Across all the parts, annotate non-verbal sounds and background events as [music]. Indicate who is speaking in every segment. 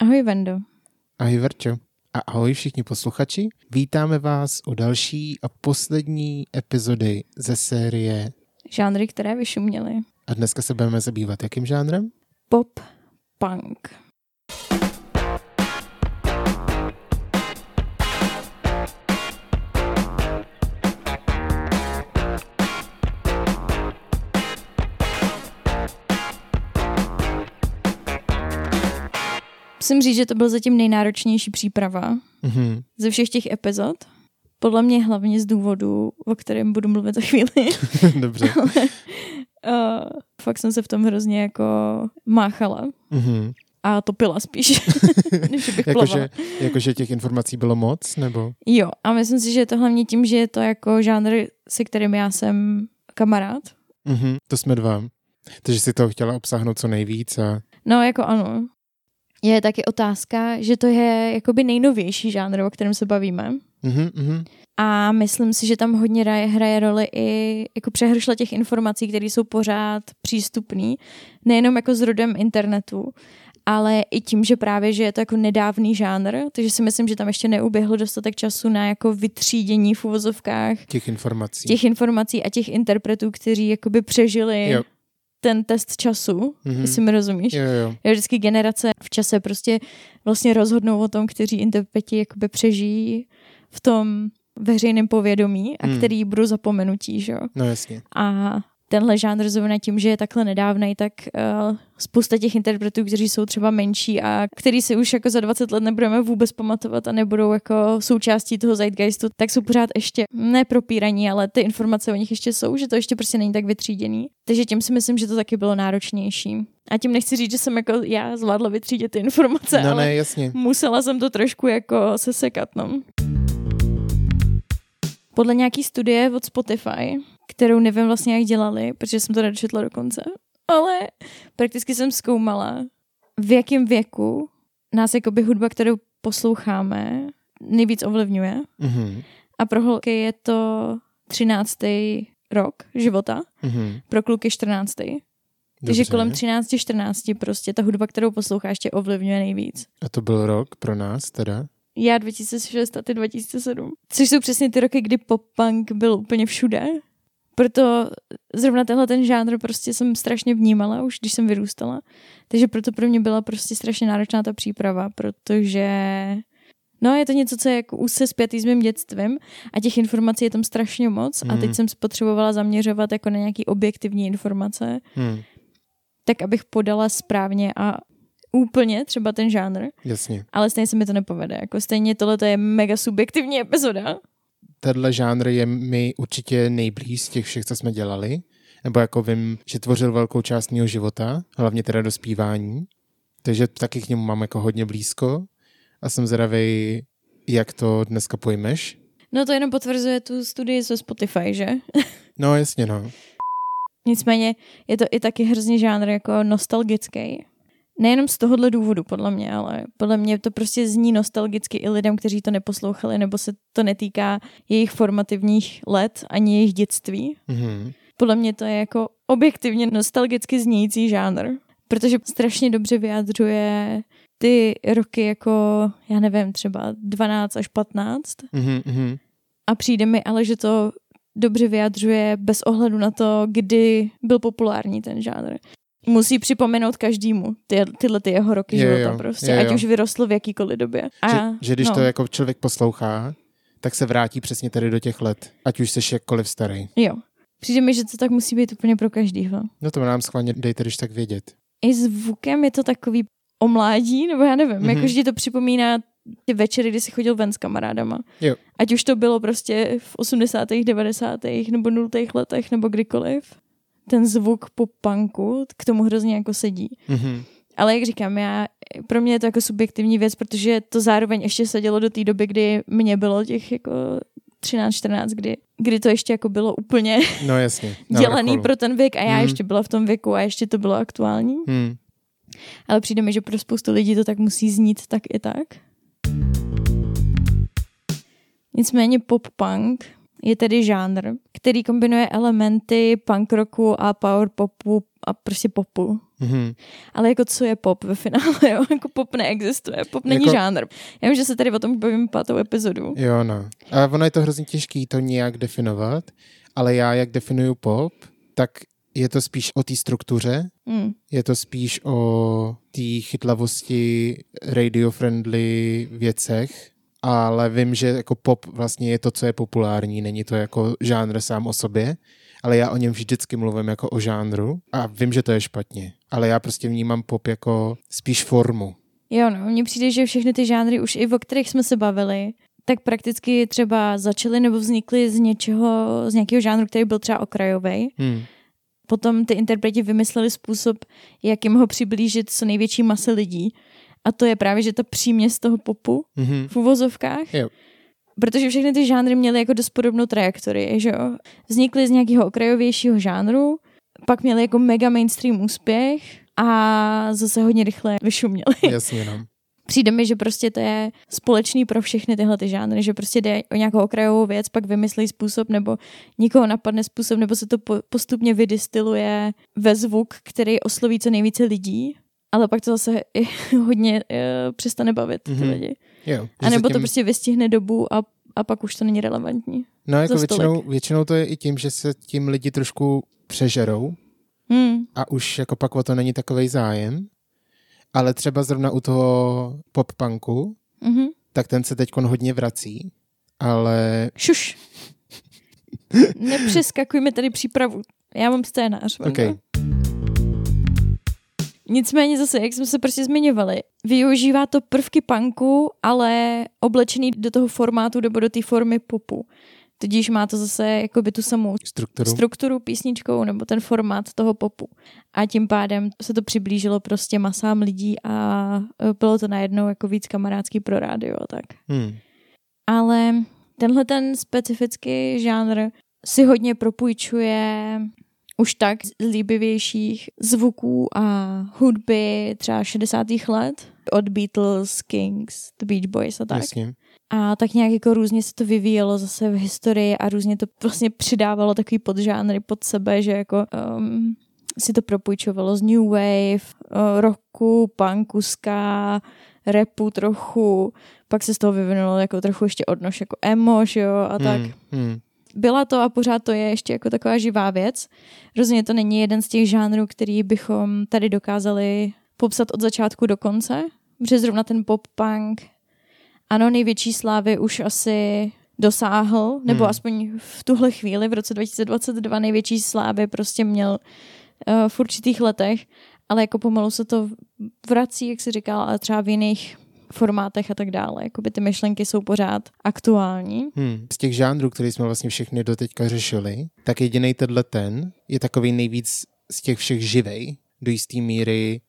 Speaker 1: Ahoj Vendo.
Speaker 2: Ahoj Verčo. A ahoj všichni posluchači. Vítáme vás u další a poslední epizody ze série
Speaker 1: Žánry, které vyšuměly.
Speaker 2: A dneska se budeme zabývat jakým žánrem?
Speaker 1: Pop punk. Musím říct, že to byl zatím nejnáročnější příprava
Speaker 2: Mhm.
Speaker 1: ze všech těch epizod. Podle mě hlavně z důvodu, o kterém budu mluvit za chvíli. [laughs]
Speaker 2: Dobře. [laughs]
Speaker 1: uh, fakt jsem se v tom hrozně jako máchala
Speaker 2: Mhm.
Speaker 1: a topila spíš, [laughs] než že bych
Speaker 2: Jakože, jakože těch informací bylo moc, nebo?
Speaker 1: Jo, a myslím si, že je to hlavně tím, že je to jako žánr, se kterým já jsem kamarád.
Speaker 2: Mhm. To jsme dva. Takže si toho chtěla obsáhnout co nejvíc a...
Speaker 1: No, jako ano. Je taky otázka, že to je jakoby nejnovější žánr, o kterém se bavíme.
Speaker 2: Mhm, mhm.
Speaker 1: A myslím si, že tam hodně hraje, hraje roli i jako přehršle těch informací, které jsou pořád přístupné, nejenom jako s rodem internetu, ale i tím, že právě, že je to jako nedávný žánr, takže si myslím, že tam ještě neuběhlo dostatek času na jako vytřídění v uvozovkách
Speaker 2: Těch informací.
Speaker 1: těch informací a těch interpretů, kteří jakoby přežili
Speaker 2: Jo.
Speaker 1: Ten test času,
Speaker 2: Mhm.
Speaker 1: jestli mi rozumíš.
Speaker 2: Jo, jo.
Speaker 1: Je vždycky generace v čase prostě vlastně rozhodnou o tom, kteří interpreti jakoby přežijí v tom veřejném povědomí a
Speaker 2: Hmm.
Speaker 1: který budou zapomenutí, že jo.
Speaker 2: No jasně.
Speaker 1: A tenhle žánr zrovna tím, že je takhle nedávnej, tak uh, spousta těch interpretů, kteří jsou třeba menší a který si už jako za 20 let nebudeme vůbec pamatovat a nebudou jako součástí toho zeitgeistu, tak jsou pořád ještě nepropíraní, ale ty informace o nich ještě jsou, že to ještě prostě není tak vytříděný. Takže tím si myslím, že to taky bylo náročnější. A tím nechci říct, že jsem jako já zvládla vytřídit ty informace,
Speaker 2: No
Speaker 1: ale
Speaker 2: ne, jasně.
Speaker 1: musela jsem to trošku jako sesekat, no. Podle nějaký studie od Spotify, kterou nevím vlastně, jak dělali, protože jsem to nedočetla do konce, ale prakticky jsem zkoumala, v jakém věku nás jakoby hudba, kterou posloucháme, nejvíc ovlivňuje.
Speaker 2: Mhm.
Speaker 1: A pro holky je to 13. rok života,
Speaker 2: Mhm.
Speaker 1: pro kluky 14. Takže kolem 13-14 prostě ta hudba, kterou posloucháš, tě ovlivňuje nejvíc.
Speaker 2: A to byl rok pro nás teda?
Speaker 1: Já 2006 a ty 2007. Což jsou přesně ty roky, kdy pop-punk byl úplně všude. Proto zrovna tenhle ten žánr prostě jsem strašně vnímala, už když jsem vyrůstala. Takže proto pro mě byla prostě strašně náročná ta příprava, protože no je to něco, co je jako úzce zpětý s mým dětstvím a těch informací je tam strašně moc a
Speaker 2: Mhm.
Speaker 1: teď jsem spotřebovala zaměřovat jako na nějaký objektivní informace,
Speaker 2: Hm.
Speaker 1: tak abych podala správně a úplně třeba ten žánr,
Speaker 2: Jasně.
Speaker 1: ale stejně se mi to nepovede. Jako stejně tohle je mega subjektivní epizoda.
Speaker 2: Tenhle žánr je mi určitě nejblíž z těch všech, co jsme dělali. Nebo jako vím, že tvořil velkou část mého života, hlavně teda do zpívání. Takže taky k němu mám jako hodně blízko. A jsem zvědavý, jak to dneska pojmeš.
Speaker 1: No to jenom potvrzuje tu studii ze Spotify, že? [laughs]
Speaker 2: No jasně, no.
Speaker 1: Nicméně je to i taky hrozně žánr jako nostalgický. Nejenom z tohohle důvodu, podle mě, ale podle mě to prostě zní nostalgicky i lidem, kteří to neposlouchali, nebo se to netýká jejich formativních let ani jejich dětství.
Speaker 2: Mhm.
Speaker 1: Podle mě to je jako objektivně nostalgicky znějící žánr, protože strašně dobře vyjadřuje ty roky jako, já nevím, třeba 12 až 15
Speaker 2: Mhm, mhm.
Speaker 1: a přijde mi ale, že to dobře vyjadřuje bez ohledu na to, kdy byl populární ten žánr. Musí připomenout každému ty, tyhle ty jeho roky
Speaker 2: Jo,
Speaker 1: života
Speaker 2: jo,
Speaker 1: prostě,
Speaker 2: jo,
Speaker 1: ať
Speaker 2: jo.
Speaker 1: už vyrostl v jakýkoliv době. A,
Speaker 2: Že, že když
Speaker 1: no,
Speaker 2: to jako člověk poslouchá, tak se vrátí přesně tady do těch let, ať už jsi jakkoliv starý.
Speaker 1: Jo. Přijde mi, že to tak musí být úplně pro každýho.
Speaker 2: No to nám schválně dejte, když tak vědět.
Speaker 1: I zvukem je to takový o mládí, nebo já nevím, mm-hmm.
Speaker 2: Mhm.
Speaker 1: jako, že ti to připomíná ty večery, kdy jsi chodil ven s kamarádama.
Speaker 2: Jo.
Speaker 1: Ať už to bylo prostě v 80., 90. nebo 0. letech, nebo kdykoliv. Ten zvuk po punku k tomu hrozně jako sedí.
Speaker 2: Mhm.
Speaker 1: Ale jak říkám, já, pro mě je to jako subjektivní věc, protože to zároveň ještě sedělo do té doby, kdy mě bylo těch jako 13-14, kdy, kdy to ještě jako bylo úplně [laughs]
Speaker 2: No jasně. [laughs]
Speaker 1: dělaný
Speaker 2: vrcholu.
Speaker 1: pro ten věk a já
Speaker 2: Hmm.
Speaker 1: ještě byla v tom věku a ještě to bylo aktuální.
Speaker 2: Hmm.
Speaker 1: Ale přijde mi, že pro spoustu lidí to tak musí znít tak i tak. Nicméně pop-punk je tedy žánr, který kombinuje elementy punk rocku a power popu a prostě popu.
Speaker 2: Mhm.
Speaker 1: Ale jako co je pop ve finále, [laughs] jo? Jako pop neexistuje, pop není
Speaker 2: Jako-
Speaker 1: žánr. Já vím, že se tady o tom bavím pátou epizodu.
Speaker 2: Jo, no. A ono je to hrozně těžký to nějak definovat, ale já, jak definuju pop, tak je to spíš o té struktuře,
Speaker 1: Hmm.
Speaker 2: je to spíš o té chytlavosti, radio-friendly věcech, ale vím, že jako pop vlastně je to, co je populární, není to jako žánr sám o sobě, ale já o něm vždycky mluvím jako o žánru a vím, že to je špatně, ale já prostě vnímám pop jako spíš formu.
Speaker 1: Jo, no, mně přijde, že všechny ty žánry, už i o kterých jsme se bavili, tak prakticky třeba začaly nebo vznikly z něčeho, z nějakého žánru, který byl třeba okrajový.
Speaker 2: Hmm.
Speaker 1: Potom ty interpreti vymysleli způsob, jak jim ho přiblížit co největší mase lidí. A to je právě, že ta přímě z toho popu
Speaker 2: Mhm.
Speaker 1: v uvozovkách.
Speaker 2: Jo.
Speaker 1: Protože všechny ty žánry měly jako dost podobnou trajektorii, že jo. Vznikly z nějakého okrajovějšího žánru, pak měly jako mega mainstream úspěch a zase hodně rychle vyšuměly. [laughs]
Speaker 2: Jasně, no.
Speaker 1: Přijde mi, že prostě to je společný pro všechny tyhle ty žánry, že prostě jde o nějakou okrajovou věc, pak vymyslí způsob, nebo někoho napadne způsob, nebo se to po- postupně vydistiluje ve zvuk, který osloví co nejvíce lidí, ale pak to zase i [laughs] hodně uh, přestane bavit ty
Speaker 2: Mhm.
Speaker 1: lidi.
Speaker 2: Jo,
Speaker 1: A nebo
Speaker 2: se
Speaker 1: to prostě vystihne dobu a, a pak už to není relevantní.
Speaker 2: No jako většinou, většinou to je i tím, že se tím lidi trošku přežerou
Speaker 1: Hmm.
Speaker 2: a už jako pak o to není takový zájem. Ale třeba zrovna u toho pop-punku,
Speaker 1: Mhm.
Speaker 2: tak ten se teď hodně vrací, ale
Speaker 1: Šuš. [laughs] Nepřeskakuj mi tady přípravu. Já mám scénář. Vanda.
Speaker 2: OK.
Speaker 1: Nicméně zase, jak jsme se prostě zmiňovali, využívá to prvky punku, ale oblečený do toho formátu nebo do té formy popu. Tudíž má to zase jakoby tu samou
Speaker 2: strukturu.
Speaker 1: strukturu písničkou nebo ten formát toho popu. A tím pádem se to přiblížilo prostě masám lidí a e, bylo to najednou jako víc kamarádský pro rádio a tak.
Speaker 2: hmm.
Speaker 1: Ale tenhle ten specifický žánr si hodně propůjčuje už tak líbivějších zvuků a hudby třeba 60. let od Beatles, Kings, The Beach Boys a tak.
Speaker 2: Jasně.
Speaker 1: A tak nějak jako různě se to vyvíjelo zase v historii a různě to vlastně přidávalo takový podžánry pod sebe, že jako um, si to propůjčovalo z New Wave, uh, rocku, punku, ska, rapu trochu, pak se z toho vyvinulo jako trochu ještě odnož jako emo, že jo, a tak.
Speaker 2: Hmm. Hmm.
Speaker 1: Byla to a pořád to je ještě jako taková živá věc. Rozhodně to není jeden z těch žánrů, který bychom tady dokázali popsat od začátku do konce, protože zrovna ten pop-punk, ano, největší slávy už asi dosáhl, nebo
Speaker 2: Hmm.
Speaker 1: aspoň v tuhle chvíli, v roce 2022 největší slávy prostě měl uh, v určitých letech, ale jako pomalu se to vrací, jak si říkal, ale třeba v jiných formátech a tak dále. Jakoby ty myšlenky jsou pořád aktuální.
Speaker 2: Hmm. Z těch žánrů, které jsme vlastně všechny doteďka řešili, tak jediný tenhle ten je takový nejvíc z těch všech živej, do jisté míry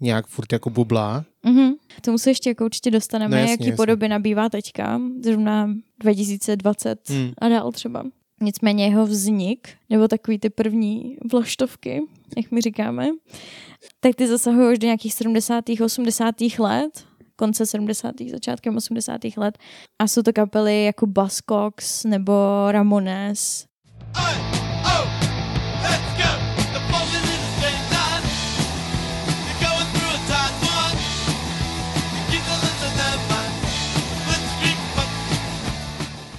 Speaker 2: nějak furt jako bublá.
Speaker 1: Mhm. K tomu se ještě jako určitě dostaneme,
Speaker 2: No jasně,
Speaker 1: jaký
Speaker 2: jasně.
Speaker 1: podoby nabývá teďka, zrovna 2020
Speaker 2: Hmm.
Speaker 1: a dál třeba. Nicméně jeho vznik, nebo takový ty první vlaštovky, jak my říkáme, tak ty zasahují už do nějakých 70. 80. let, konce 70. začátkem 80. let a jsou to kapely jako Buzzcocks nebo Ramones.
Speaker 3: Hey,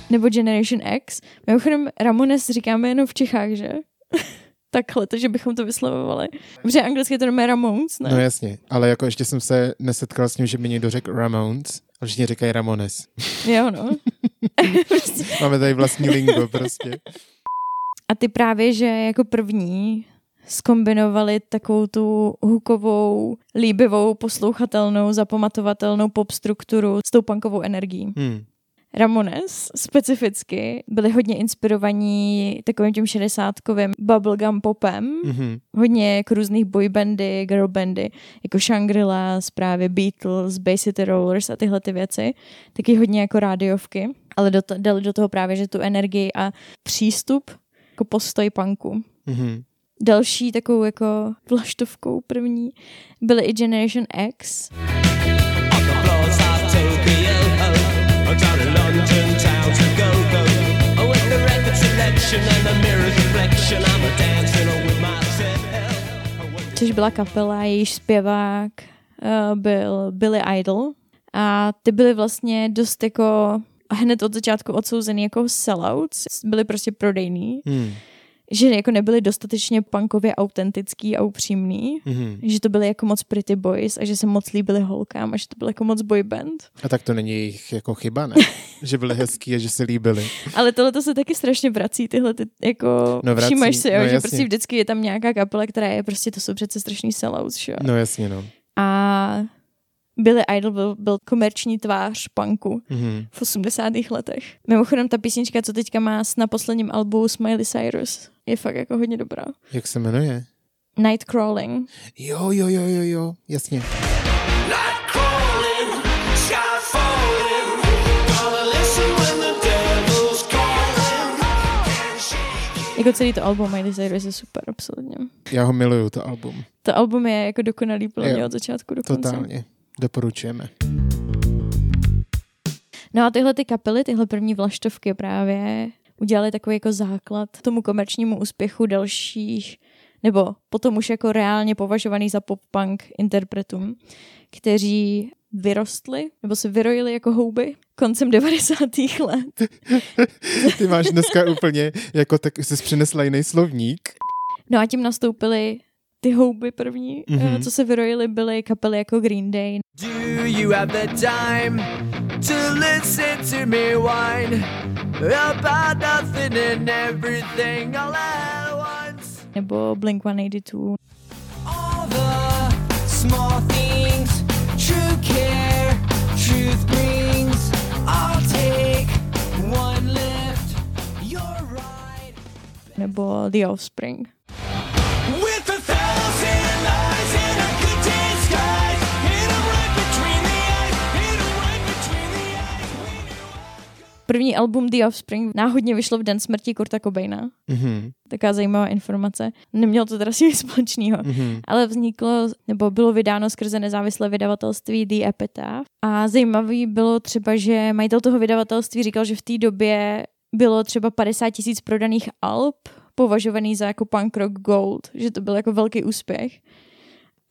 Speaker 1: nebo Generation X. Mimochodem Ramones říkáme jenom v Čechách, že? [laughs] Takhle, takže bychom to vyslovovali. Protože anglicky je to jmenuje Ramones, ne?
Speaker 2: No jasně, ale jako ještě jsem se nesetkal s tím, že by někdo řekl Ramones, ale všichni říkají Ramones. [laughs]
Speaker 1: Jo, no. [laughs]
Speaker 2: Máme tady vlastní lingo prostě.
Speaker 1: A ty právě, že jako první skombinovali takovou tu hukovou, líbivou, poslouchatelnou, zapamatovatelnou pop strukturu s tou punkovou energií.
Speaker 2: Hmm.
Speaker 1: Ramones specificky byli hodně inspirovaní takovým tím šedesátkovým bubblegum popem.
Speaker 2: Mhm.
Speaker 1: hodně jako různých boybandy, girlbandy, jako Shangri-La, právě Beatles, Bay City Rollers a tyhle ty věci, taky hodně jako rádiovky, ale do to, dali do toho právě, že tu energii a přístup jako postoj punku.
Speaker 2: Mhm.
Speaker 1: Další takovou jako vlaštovkou první byly i Generation X,
Speaker 3: On
Speaker 1: což byla kapela, jejíž zpěvák uh, byl Billy Idol. A ty byly vlastně dost jako hned od začátku odsouzený jako sellouts, byli prostě prodejný,
Speaker 2: Hmm.
Speaker 1: Že jako nebyli dostatečně punkově autentický a upřímný,
Speaker 2: Mhm.
Speaker 1: že to byly jako moc pretty boys a že se moc líbili holkám a že to byl jako moc boy band.
Speaker 2: A tak to není jejich jako chyba, ne? [laughs] že byli hezký a že se líbili.
Speaker 1: Ale tohle to se taky strašně vrací, tyhle ty, jako,
Speaker 2: No vrací,
Speaker 1: všímáš si, jo,
Speaker 2: no
Speaker 1: že
Speaker 2: jasně.
Speaker 1: prostě vždycky je tam nějaká kapela, která je prostě, to jsou přece strašný sellouts, že jo.
Speaker 2: No jasně, no.
Speaker 1: A Billy Idol byl, byl komerční tvář punku
Speaker 2: Mhm.
Speaker 1: v 80. letech. Mimochodem ta písnička, co teďka má na posledním albu Smiley Cyrus, je fakt jako hodně dobrá.
Speaker 2: Jak se jmenuje?
Speaker 1: Nightcrawling.
Speaker 2: Jo, jo, jo, jo, jo, jasně.
Speaker 3: Night crawling, sky falling. Gonna listen when the devil's calling. Can't shake
Speaker 1: Jako celý to album Miley Cyrus je super, absolutně.
Speaker 2: Já ho miluju, to album.
Speaker 1: To album je jako dokonalý podle mě od začátku do konce.
Speaker 2: Totálně. Doporučujeme.
Speaker 1: No a tyhle ty kapely, tyhle první vlaštovky právě udělali takový jako základ tomu komerčnímu úspěchu dalších, nebo potom už jako reálně považovaný za pop-punk interpretům, kteří vyrostli, nebo se vyrojili jako houby koncem 90. let. [laughs]
Speaker 2: Ty máš dneska úplně, jako tak jsi přinesla jiný slovník.
Speaker 1: No a tím nastoupily ty houby první,
Speaker 2: Mhm.
Speaker 1: mm-hmm. co se vyrojily, byly kapely jako Green Day,
Speaker 3: Do you have the time to listen to me whine about nothing and everything all at once?
Speaker 1: nebo Blink-182.
Speaker 3: All the small things, true care, truth brings. I'll take one lift, you're right.
Speaker 1: nebo The Offspring. První album The Offspring náhodně vyšlo v den smrti Kurta Cobaina.
Speaker 2: Mhm.
Speaker 1: Taková zajímavá informace. Nemělo to teda nic společného.
Speaker 2: Mhm.
Speaker 1: Ale vzniklo, nebo bylo vydáno skrze nezávislé vydavatelství The Epitaph. A zajímavý bylo třeba, že majitel toho vydavatelství říkal, že v té době bylo třeba 50 tisíc prodaných alb, považovaný za jako punk rock gold, že to byl jako velký úspěch.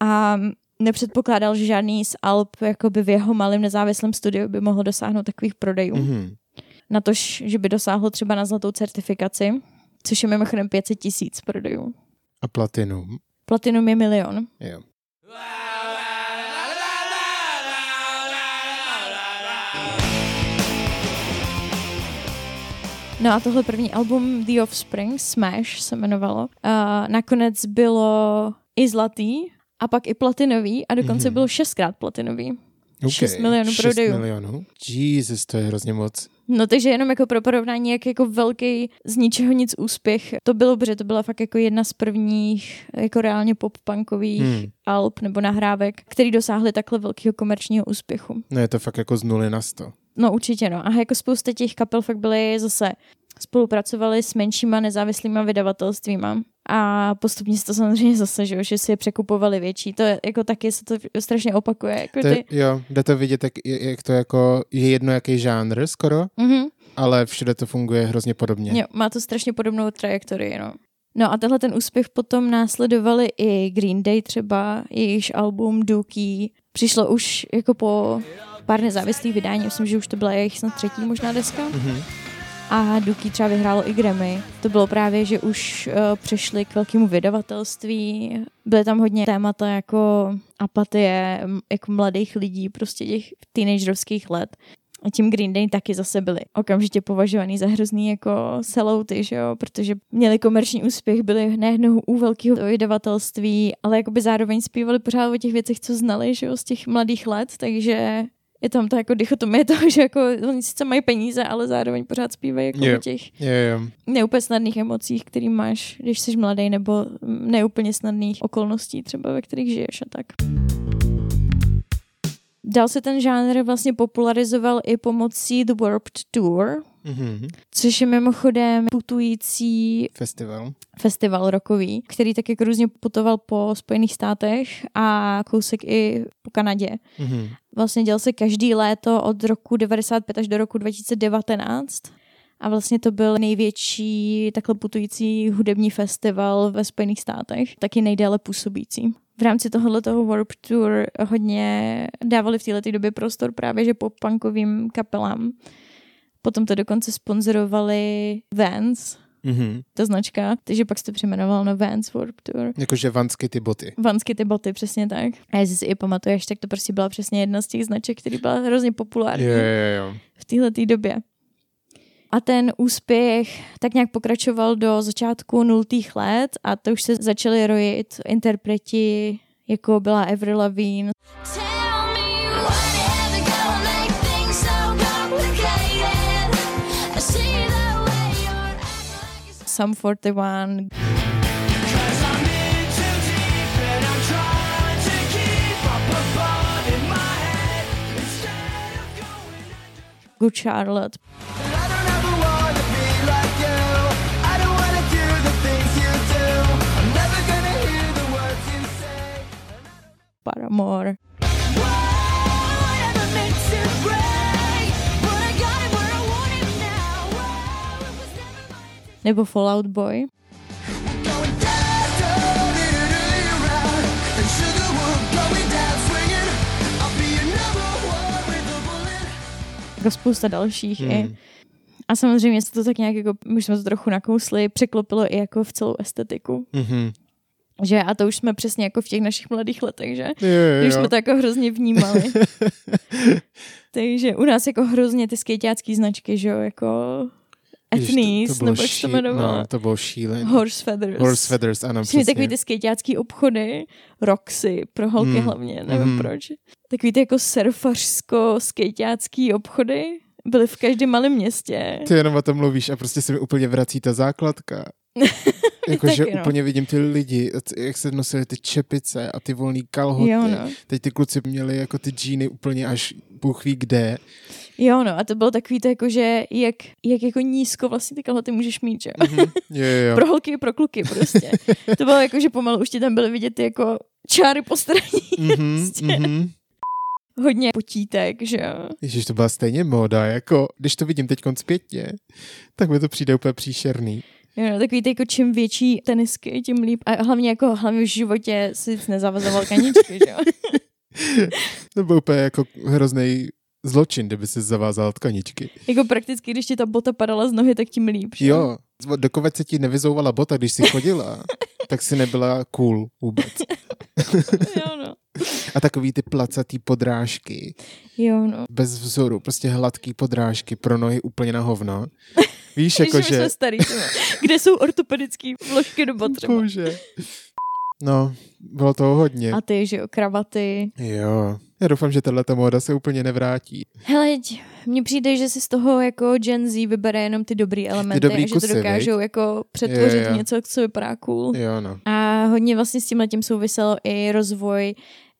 Speaker 1: A nepředpokládal, že žádný z alb jakoby v jeho malém nezávislém studiu by mohl dosáhnout takových prodejů.
Speaker 2: Mhm.
Speaker 1: Na to, že by dosáhlo třeba na zlatou certifikaci, což je mimochodem 500 tisíc prodejů.
Speaker 2: A platinum.
Speaker 1: Platinum je milion.
Speaker 2: Jo.
Speaker 1: No a tohle první album The Offspring, Smash se jmenovalo, uh, nakonec bylo i zlatý a pak i platinový a dokonce
Speaker 2: Mhm.
Speaker 1: bylo šestkrát platinový.
Speaker 2: Okay.
Speaker 1: 6 milionů
Speaker 2: 6
Speaker 1: prodejů.
Speaker 2: milionů. Jesus, to je hrozně moc.
Speaker 1: No takže jenom jako pro porovnání, jak jako velký z ničeho nic úspěch to bylo, protože to byla fakt jako jedna z prvních jako reálně pop-punkových
Speaker 2: Hmm.
Speaker 1: alb nebo nahrávek, který dosáhly takhle velkého komerčního úspěchu.
Speaker 2: No je to fakt jako z nuly na sto.
Speaker 1: No určitě no. A jako spousta těch kapel fakt byly zase spolupracovali s menšíma nezávislýma vydavatelstvíma a postupně se to samozřejmě zase, že, že si je překupovali větší. To je, jako taky se to strašně opakuje. Jako
Speaker 2: To
Speaker 1: ty,
Speaker 2: jo, jde to vidět, jak, jak to jako je jedno jaký žánr skoro,
Speaker 1: mhm,
Speaker 2: ale všude to funguje hrozně podobně.
Speaker 1: jo, má to strašně podobnou trajektorii, no. No a tenhle ten úspěch potom následovali i Green Day třeba, jejichž album Dookie přišlo už jako po pár nezávislých vydání, myslím, že už to byla jejich snad třetí možná deska.
Speaker 2: Mhm.
Speaker 1: A Dookie třeba vyhrálo i Grammy. To bylo právě, že už uh, přešli k velkému vydavatelství. Byly tam hodně témata jako apatie, jako mladých lidí, prostě těch teenagerovských let. A tím Green Day taky zase byli okamžitě považovaný za hrozný jako sellouty, že jo, protože měli komerční úspěch, byli nejednou u velkého vydavatelství, ale jakoby zároveň zpívali pořád o těch věcech, co znali, že jo, z těch mladých let, takže je tam to jako dichotomie [laughs] toho, že jako oni sice mají peníze, ale zároveň pořád zpívají jako
Speaker 2: Jo.
Speaker 1: o těch
Speaker 2: Jo, jo.
Speaker 1: neúplně snadných emocích, který máš, když jsi mladý, nebo neúplně snadných okolností třeba, ve kterých žiješ a tak. Dál se ten žánr vlastně popularizoval i pomocí The Warped Tour,
Speaker 2: Mhm.
Speaker 1: což je mimochodem putující
Speaker 2: Festival.
Speaker 1: festival rokový, který tak jako různě putoval po Spojených státech a kousek i po Kanadě.
Speaker 2: Mhm.
Speaker 1: Vlastně dělal se každý léto od roku 95 až do roku 2019 A vlastně to byl největší takhle putující hudební festival ve Spojených státech, taky nejdéle působící. V rámci tohohle toho Warp Tour hodně dávali v této době prostor právě že pop-punkovým kapelám. Potom to dokonce sponzorovali Vans,
Speaker 2: Mhm.
Speaker 1: ta značka, takže pak se to přejmenoval na Vans Warp Tour.
Speaker 2: Jakože vansky ty boty.
Speaker 1: Vansky ty boty, přesně tak. A jestli si i pamatuješ, tak to prostě byla přesně jedna z těch značek, který byla hrozně populární
Speaker 2: Jo, jo, jo.
Speaker 1: v téhle době. A ten úspěch tak nějak pokračoval do začátku nultých let a to už se začaly rojit interpreti, jako byla Avril Lavigne,
Speaker 3: of going
Speaker 1: Good Charlotte,
Speaker 3: And I with a bullet.
Speaker 1: jako spousta dalších
Speaker 2: Hmm.
Speaker 1: i. A samozřejmě se to tak nějak, jako, my jsme to trochu nakousli, překlopilo i jako v celou estetiku.
Speaker 2: Mhm.
Speaker 1: Že? A to už jsme přesně jako v těch našich mladých letech, že?
Speaker 2: Jo, jo,
Speaker 1: Už jsme to jako hrozně vnímali. [laughs] Takže u nás jako hrozně ty skejťácký značky, že jo, jako
Speaker 2: Bylo
Speaker 1: nebo jak se to jmenovalo.
Speaker 2: No, to bylo šílené.
Speaker 1: Horse Feathers.
Speaker 2: Horse Feathers, ano,
Speaker 1: Přesně takový ty skejťácký obchody, Roxy, pro holky
Speaker 2: Mm,
Speaker 1: hlavně, nevím
Speaker 2: mhm.
Speaker 1: proč. Takový ty jako surfařsko-skejťácký obchody byly v každém malém městě.
Speaker 2: Ty jenom o tom mluvíš a prostě se mi úplně vrací ta základka. [laughs] Jakože
Speaker 1: no.
Speaker 2: úplně vidím ty lidi, jak se nosily ty čepice a ty volný kalhoty.
Speaker 1: Jo, no.
Speaker 2: Teď ty kluci měli jako ty džíny úplně až Bůh ví kde.
Speaker 1: Jo, no, a to bylo takový to jako, že jak, jak jako nízko vlastně ty kalhoty můžeš mít, že?
Speaker 2: Mhm. Jo, jo, jo. [laughs]
Speaker 1: Pro holky i pro kluky prostě. to bylo jako, že pomalu už ti tam byly vidět ty jako čáry postraní. [laughs]
Speaker 2: Mhm,
Speaker 1: prostě.
Speaker 2: mhm.
Speaker 1: Hodně potítek, že jo.
Speaker 2: Ježiš, to byla stejně móda, jako když to vidím teď zpětně, tak mi to přijde úplně příšerný.
Speaker 1: Jo, no, takový ty jako čím větší tenisky, tím líp. A hlavně jako hlavně v životě si nezavazoval kaničky, že jo. [laughs]
Speaker 2: To byl úplně jako hrozný zločin, kdyby se zavázal tkaničky.
Speaker 1: jako prakticky, když ti ta bota padala z nohy, tak tím líp, že
Speaker 2: Jo, dokud se ti nevyzouvala bota, když jsi chodila, [laughs] tak si nebyla cool vůbec.
Speaker 1: jo, no. [laughs]
Speaker 2: A takový ty placatý podrážky,
Speaker 1: Jo, no.
Speaker 2: bez vzoru, prostě hladký podrážky pro nohy úplně na hovno. [laughs] Víš,
Speaker 1: Jako,
Speaker 2: jakože...
Speaker 1: jsme starý, kde jsou ortopedické vložky do bot.
Speaker 2: Bože. No, bylo toho hodně.
Speaker 1: A ty, že jo, kravaty.
Speaker 2: Jo. Já doufám, že tahle móda se úplně nevrátí.
Speaker 1: Hele, mně přijde, že si z toho jako Gen Z vybere jenom ty dobrý elementy
Speaker 2: dobrý
Speaker 1: a že
Speaker 2: kusy,
Speaker 1: to dokážou jako přetvořit
Speaker 2: Jo, jo.
Speaker 1: něco, co vypadá cool.
Speaker 2: Jo, no.
Speaker 1: A hodně vlastně s tím letím souviselo i rozvoj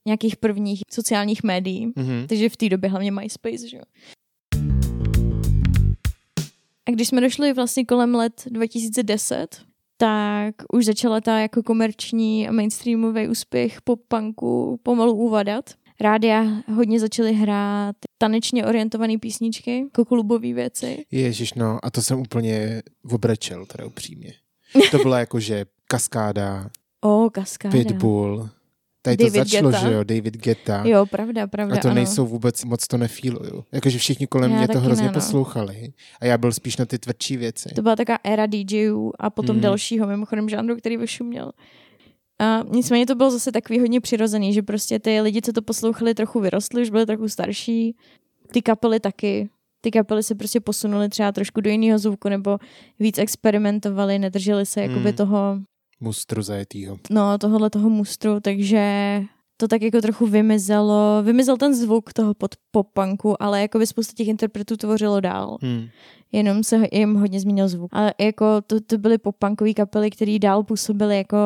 Speaker 1: nějakých prvních sociálních médií.
Speaker 2: Mhm.
Speaker 1: Takže v té době hlavně MySpace, že jo. A když jsme došli vlastně kolem let 2010, tak už začala ta jako komerční a mainstreamový úspěch pop-punku pomalu uvadat. Rádia hodně začaly hrát tanečně orientované písničky, jako klubové věci.
Speaker 2: Ježiš, no, a to jsem úplně obrečel, teda upřímně. [laughs] To byla jakože kaskáda,
Speaker 1: O, kaskáda.
Speaker 2: Pitbull, tady to
Speaker 1: David
Speaker 2: začalo,
Speaker 1: Guetta.
Speaker 2: že jo, David Guetta.
Speaker 1: Jo, pravda, pravda,
Speaker 2: a to
Speaker 1: ano.
Speaker 2: nejsou vůbec, moc to nefíluju. Jakože všichni kolem
Speaker 1: Já
Speaker 2: mě to hrozně
Speaker 1: ne, no.
Speaker 2: poslouchali. A já byl spíš na ty tvrdší věci.
Speaker 1: To byla taková éra DJů a potom
Speaker 2: Mhm.
Speaker 1: dalšího mimochodem žánru, který vyšuměl. A nicméně to bylo zase takový hodně přirozený, že prostě ty lidi, co to poslouchali, trochu vyrostli, už byli trochu starší. Ty kapely taky. Ty kapely se prostě posunuly třeba trošku do jiného zvuku nebo víc experimentovali, nedrželi se jakoby
Speaker 2: Mhm.
Speaker 1: toho,
Speaker 2: Mustru zajetýho.
Speaker 1: no tohohle toho mustru, takže to tak jako trochu vymizelo, vymizel ten zvuk toho pod pop-punku, ale jako by spousta těch interpretů tvořilo dál
Speaker 2: Hmm.
Speaker 1: jenom se jim hodně změnil zvuk. Ale jako to, to byly pop-punkové kapely, které dál působily jako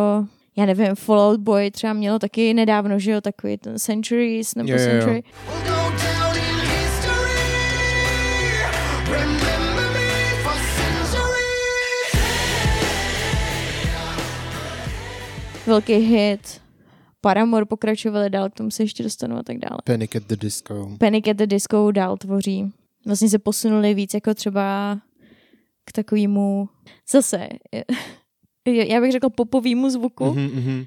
Speaker 1: já nevím, Fallout Boy třeba mělo taky nedávno, že jo, takový ten Centuries nebo
Speaker 2: Jo, jo, jo.
Speaker 1: Velký hit. Paramore pokračovali dál, k tomu se ještě dostanu a tak dále.
Speaker 2: Panic at the Disco.
Speaker 1: Panic at the Disco dál tvoří. Vlastně se posunuli víc jako třeba k takovému zase, [laughs] já bych řekla popovýmu zvuku.
Speaker 2: Mhm, mhm.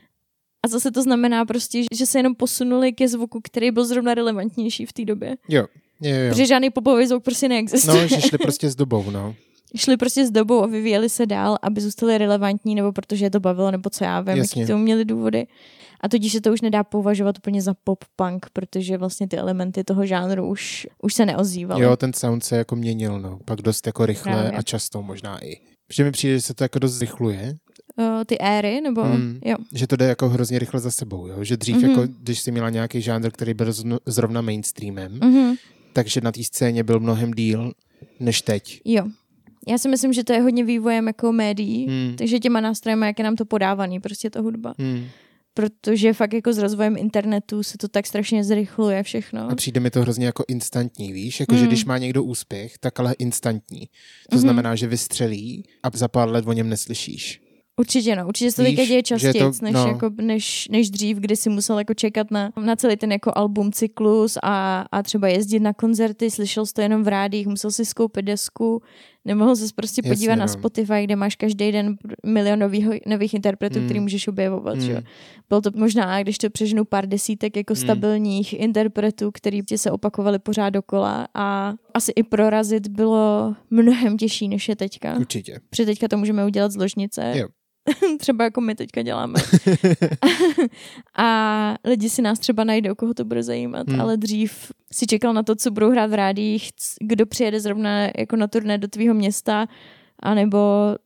Speaker 1: A zase to znamená prostě, že se jenom posunuli ke zvuku, který byl zrovna relevantnější v té době.
Speaker 2: Jo, jo, jo.
Speaker 1: Protože žádný popový zvuk prostě neexistuje.
Speaker 2: No, že šli prostě s dobou, no.
Speaker 1: Šli prostě s dobou a vyvíjeli se dál, aby zůstali relevantní, nebo protože je to bavilo, nebo co já vím, jaký to měli důvody. A tudíž se to už nedá považovat úplně za pop-punk, protože vlastně ty elementy toho žánru už, už se neozývaly.
Speaker 2: Jo, ten sound se jako měnil, no. Pak dost jako rychle
Speaker 1: Právě.
Speaker 2: a často možná i. Protože mi přijde, že se to jako dost zrychluje,
Speaker 1: Uh, ty éry, nebo
Speaker 2: Mm.
Speaker 1: jo.
Speaker 2: že to jde jako hrozně rychle za sebou, jo? Že dřív
Speaker 1: Mhm.
Speaker 2: jako, když jsi měla nějaký žánr, který byl zrovna mainstreamem,
Speaker 1: Mhm.
Speaker 2: takže na té scéně byl mnohem díl než teď.
Speaker 1: Jo. Já si myslím, že to je hodně vývojem jako médií,
Speaker 2: Hmm.
Speaker 1: takže těma nástrojema, jak je nám to podávaný, prostě ta hudba.
Speaker 2: Hmm.
Speaker 1: Protože fakt jako s rozvojem internetu se to tak strašně zrychluje všechno.
Speaker 2: A přijde mi to hrozně jako instantní, víš? Jako, že
Speaker 1: Mm.
Speaker 2: když má někdo úspěch, tak ale instantní. To
Speaker 1: Mhm.
Speaker 2: znamená, že vystřelí a za pár let o něm neslyšíš.
Speaker 1: Určitě no, určitě se to teďka děje
Speaker 2: že je
Speaker 1: častěji,
Speaker 2: to-
Speaker 1: než,
Speaker 2: no.
Speaker 1: jako, než, než dřív, kdy si musel jako čekat na, na celý ten jako album cyklus a, a třeba jezdit na koncerty, slyšel jsi to jenom v rádích, musel si skoupit desku, nemohl se prostě
Speaker 2: Jasně,
Speaker 1: podívat na
Speaker 2: no.
Speaker 1: Spotify, kde máš každý den milion novýho, nových interpretů,
Speaker 2: Mm.
Speaker 1: který můžeš objevovat. Že? jo.
Speaker 2: Hmm.
Speaker 1: Bylo to možná, když to přežnu pár desítek jako
Speaker 2: Mm.
Speaker 1: stabilních interpretů, který ti se opakovali pořád dokola a asi i prorazit bylo mnohem těžší, než je teďka.
Speaker 2: Určitě.
Speaker 1: Protože teďka to můžeme udělat z ložnice.
Speaker 2: Jo. [laughs]
Speaker 1: třeba jako my teďka děláme. [laughs] a lidi si nás třeba najdou, koho to bude zajímat,
Speaker 2: Hmm.
Speaker 1: ale dřív si čekal na to, co budou hrát v rádích, kdo přijede zrovna jako na turné do tvýho města, anebo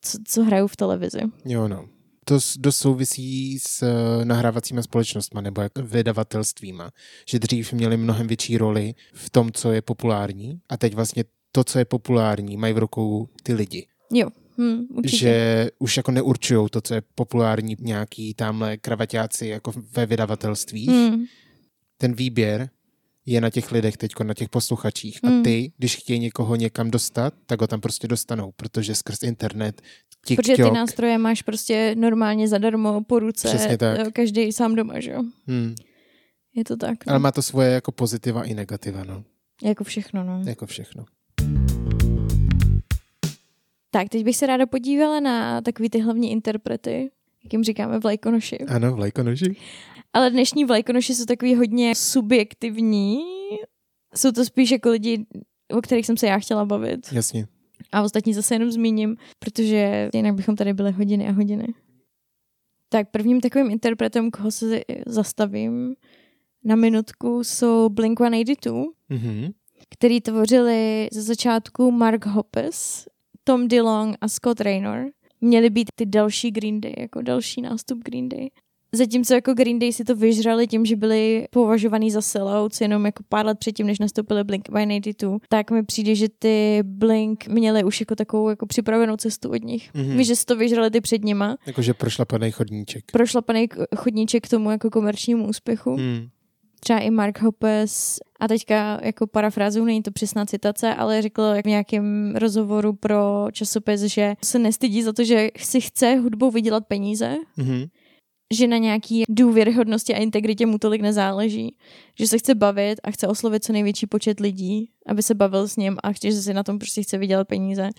Speaker 1: co, co hrajou v televizi.
Speaker 2: Jo, no. To s- dost souvisí s eh, nahrávacíma společnostma nebo jak vydavatelstvíma. Že dřív měli mnohem větší roli v tom, co je populární a teď vlastně to, co je populární, mají v rukou ty lidi.
Speaker 1: Jo, hm, určitě.
Speaker 2: Že už jako neurčují to, co je populární nějaký tamhle kravaťáci jako ve vydavatelství.
Speaker 1: Hm,
Speaker 2: Ten výběr je na těch lidech teď, na těch posluchačích. A
Speaker 1: Hmm.
Speaker 2: ty, když chtějí někoho někam dostat, tak ho tam prostě dostanou, protože skrz internet,
Speaker 1: protože ty
Speaker 2: TikTok,
Speaker 1: nástroje máš prostě normálně zadarmo po ruce,
Speaker 2: Přesně tak.
Speaker 1: každý sám doma, že jo?
Speaker 2: hmm,
Speaker 1: Je to tak. No.
Speaker 2: ale má to svoje jako pozitiva i negativa, no.
Speaker 1: Jako všechno, no.
Speaker 2: Jako všechno.
Speaker 1: Tak, teď bych se ráda podívala na takový ty hlavní interprety, jak jim říkáme vlajkonoši.
Speaker 2: Ano, vlajkonoži.
Speaker 1: Ale dnešní vlajkonoši jsou takový hodně subjektivní. Jsou to spíš jako lidi, o kterých jsem se já chtěla bavit.
Speaker 2: Jasně.
Speaker 1: A ostatní zase jenom zmíním, protože jinak bychom tady byli hodiny a hodiny. Tak prvním takovým interpretem, koho se zastavím na minutku, jsou Blink-182,
Speaker 2: Mhm.
Speaker 1: který tvořili ze začátku Mark Hoppus, Tom DeLong a Scott Raynor. Měli být ty další Green Day, jako další nástup Green Day. Zatímco jako Green Day si to vyžrali tím, že byli považovaný za sellouts jenom jako pár let předtím, než nastoupili Blink-182, tak mi přijde, že ty Blink měli už jako takovou jako připravenou cestu od nich.
Speaker 2: Mhm.
Speaker 1: Mm-hmm. Víš, že si to vyžrali ty před nima.
Speaker 2: Jakože prošlapaný chodníček.
Speaker 1: Prošlapaný chodníček k tomu jako komerčnímu úspěchu
Speaker 2: Hmm.
Speaker 1: Třeba i Mark Hoppus a teďka jako parafrázu, není to přesná citace, ale řekl jak v nějakém rozhovoru pro časopis, že se nestydí za to, že si chce hudbou vydělat peníze,
Speaker 2: Mhm.
Speaker 1: že na nějaký důvěryhodnosti a integritě mu tolik nezáleží, že se chce bavit a chce oslovit co největší počet lidí, aby se bavil s ním a že si na tom prostě chce vydělat peníze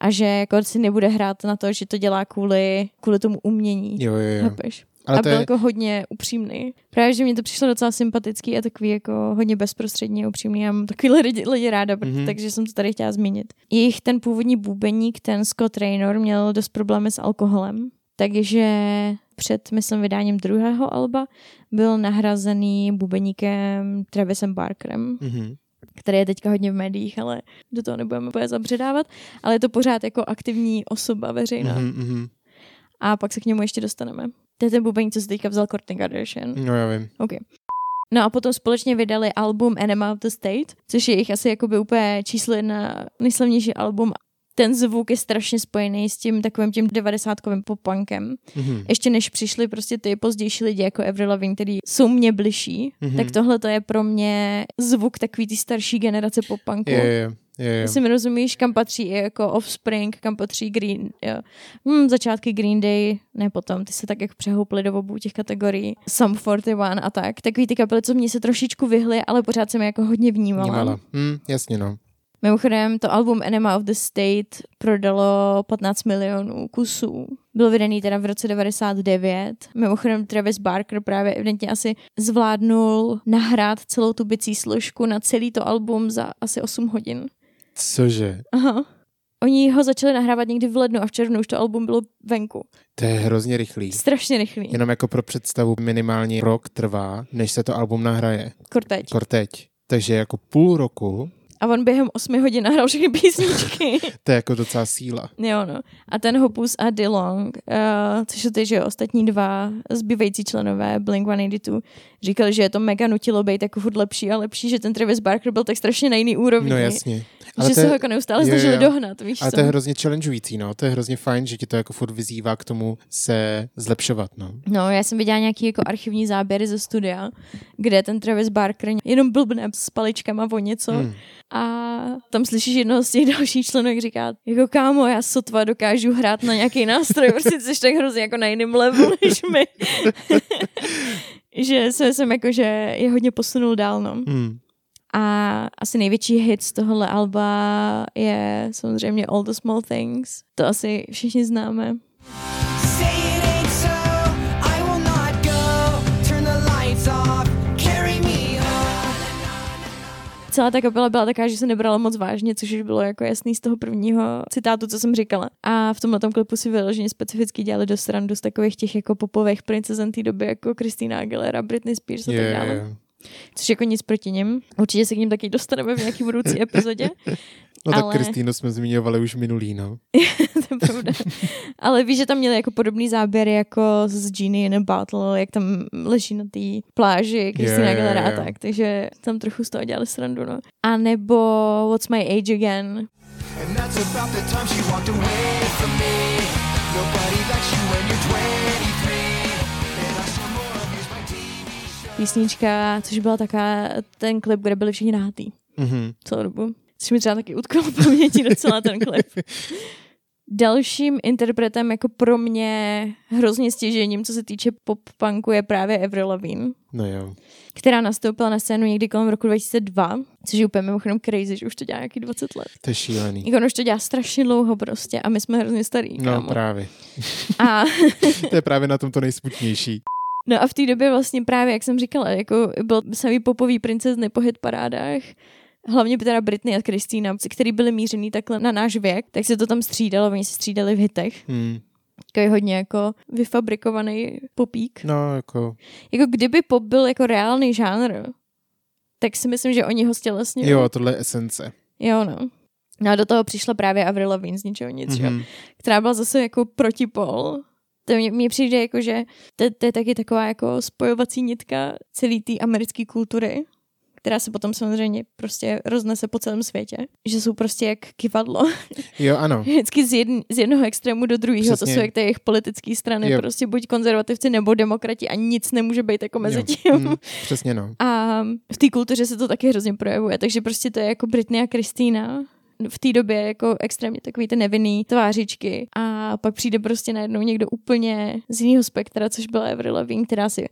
Speaker 1: a že jako si nebude hrát na to, že to dělá kvůli, kvůli tomu umění.
Speaker 2: Jo, jo, jo.
Speaker 1: Chápeš?
Speaker 2: Ale
Speaker 1: a byl
Speaker 2: je,
Speaker 1: jako hodně upřímný. Právě, že mi to přišlo docela sympatický a takový jako hodně bezprostředně upřímný. Já mám takovýhle lidi, lidi ráda,
Speaker 2: Mhm.
Speaker 1: mm-hmm. takže jsem to tady chtěla zmínit. Jejich ten původní bubeník, ten Scott Raynor, měl dost problémy s alkoholem, takže před, myslím, vydáním druhého alba byl nahrazený bubeníkem Travisem Barkerem,
Speaker 2: mhm.
Speaker 1: který je teďka hodně v médiích, ale do toho nebudeme úplně zabředávat, ale je to pořád jako aktivní osoba veřejná.
Speaker 2: Mhm, mhm.
Speaker 1: A pak se k němu ještě dostaneme. To je ten bubeník, co se teďka vzal Kourtney Kardashian.
Speaker 2: No já vím.
Speaker 1: OK. No a potom společně vydali album Enema of the State, což je jejich asi jakoby úplně číslo jedna nejslavnější album. Ten zvuk je strašně spojený s tím takovým tím devadesátkovým popunkem.
Speaker 2: Mhm.
Speaker 1: Ještě než přišli prostě ty pozdější lidi jako Avril Lavigne, který jsou mě bližší,
Speaker 2: Mhm.
Speaker 1: tak tohle to je pro mě zvuk takový ty starší generace popunku.
Speaker 2: Jo, jo, jo, jo.
Speaker 1: Jestli mi rozumíš, kam patří i jako Offspring, kam patří Green, jo. Hmm, začátky Green Day, ne potom, ty se tak jako přehouply do obou těch kategorií, Sum 41 a tak. Takový ty kapely, co mě se trošičku vyhly, ale pořád jsem je jako hodně vnímala.
Speaker 2: Vnímala. Hm, jasně, no.
Speaker 1: Mimochodem, to album Enema of the State prodalo 15 milionů kusů. Byl vydaný teda v roce 99. Mimochodem Travis Barker právě evidentně asi zvládnul nahrát celou tu bicí složku na celý to album za asi 8 hodin.
Speaker 2: Cože?
Speaker 1: Aha. Oni ho začali nahrávat někdy v lednu a v červnu už to album bylo venku.
Speaker 2: To je hrozně rychlý.
Speaker 1: Strašně rychlý.
Speaker 2: Jenom jako pro představu minimálně rok trvá, než se to album nahraje.
Speaker 1: Korteď.
Speaker 2: Kor teď. Takže jako půl roku,
Speaker 1: A on během 8 hodin nahrál všechny písničky. [laughs]
Speaker 2: to je jako docela síla.
Speaker 1: jo, no. A ten Hopus a DeLong, uh, což jsou ty, že ostatní dva zbývající členové Blink-182, říkali, že je to mega nutilo být jako furt lepší a lepší, že ten Travis Barker byl tak strašně na jiný úrovni.
Speaker 2: No jasně.
Speaker 1: že
Speaker 2: to
Speaker 1: se
Speaker 2: je-
Speaker 1: ho jako neustále snažili dohnat, víš
Speaker 2: Ale
Speaker 1: co?
Speaker 2: to je hrozně challengeující, no. To je hrozně fajn, že ti to jako furt vyzývá k tomu se zlepšovat, no.
Speaker 1: No, já jsem viděla nějaký jako archivní záběry ze studia, kde ten Travis Barker jenom blbne s paličkama o něco
Speaker 2: Hmm.
Speaker 1: A tam slyšíš jednoho z těch [laughs] dalších členů, jak říká, jako kámo, já sotva dokážu hrát na nějaký nástroj, prostě jsi tak hrozně jako na jiném levelu než my. [laughs] že jsem, jsem jako, že je hodně posunul dál, no.
Speaker 2: Hmm.
Speaker 1: A asi největší hit z tohohle alba je samozřejmě All the Small Things. To asi všichni známe. Celá ta kapela byla taková, že se nebrala moc vážně, což už bylo jako jasný z toho prvního citátu, co jsem říkala. A v tomhle tom klipu si vyloženě specificky dělali do srandu z takových těch jako popových princezen té doby, jako Christina Aguilera, Britney Spears a tak dále.
Speaker 2: Je.
Speaker 1: Což jako nic proti nim. Určitě se k ním taky dostaneme v nějaký budoucí epizodě. [laughs]
Speaker 2: No tak
Speaker 1: Ale-
Speaker 2: Kristýnu jsme zmiňovali už minulý, no. [laughs]
Speaker 1: to je pravda. Ale víš, že tam měli jako podobný záběry jako z Genie in a Bottle, jak tam leží na té pláži
Speaker 2: Jo, jo,
Speaker 1: Aguilera a
Speaker 2: jo.
Speaker 1: tak, takže tam trochu z toho dělali srandu, no. A nebo What's My Age Again,
Speaker 4: And that's about the time she walked away from me. Nobody
Speaker 1: písnička, což byla taká ten klip, kde byli všichni nahatý
Speaker 2: Mhm.
Speaker 1: celou dobu. Což mi třeba taky utkalo v paměti docela ten klip. [laughs] Dalším interpretem jako pro mě hrozně stěžením, co se týče pop-punku, je právě Avril Lavigne,
Speaker 2: No jo.
Speaker 1: která nastoupila na scénu někdy kolem roku 2002, což je úplně mimochodem crazy, že už to dělá nějaký 20 let.
Speaker 2: To je šílený.
Speaker 1: Jako ono už to dělá strašně dlouho prostě a my jsme hrozně starý,
Speaker 2: No
Speaker 1: kámo.
Speaker 2: právě.
Speaker 1: A [laughs]
Speaker 2: To je právě na tom to nejsmutnější.
Speaker 1: No a v té době vlastně právě, jak jsem říkala, jako byl samý popový princezny po hit parádách, hlavně teda Britney a Kristýna, který byly mířený takhle na náš věk, tak se to tam střídalo, oni se střídali v hitech.
Speaker 2: Hmm.
Speaker 1: Takový hodně jako vyfabrikovaný popík.
Speaker 2: No jako,
Speaker 1: Jako kdyby pop byl jako reálný žánr, tak si myslím, že oni ho stělesnili.
Speaker 2: jo, tohle je esence.
Speaker 1: Jo, no. No a do toho přišla právě Avril Lavigne z ničeho nic, mm-hmm.
Speaker 2: Mhm.
Speaker 1: která byla zase jako protipol. To mě, mně přijde jako, že to, to je taky taková jako spojovací nitka celé té americké kultury, která se potom samozřejmě prostě roznese po celém světě. Že jsou prostě jak kivadlo.
Speaker 2: Jo, ano. [laughs]
Speaker 1: Vždycky z, jedn, z jednoho extrému do druhého. To jsou jak ty jejich politické strany.
Speaker 2: Jo.
Speaker 1: Prostě buď konzervativci nebo demokrati a nic nemůže být jako mezi
Speaker 2: Jo.
Speaker 1: tím.
Speaker 2: Hmm, přesně no.
Speaker 1: A v té kultuře se to taky hrozně projevuje, takže prostě to je jako Britney a Kristýna v té době jako extrémně takový ty nevinný tvářičky a pak přijde prostě najednou někdo úplně z jiného spektra, což byla Avril Lavigne, která si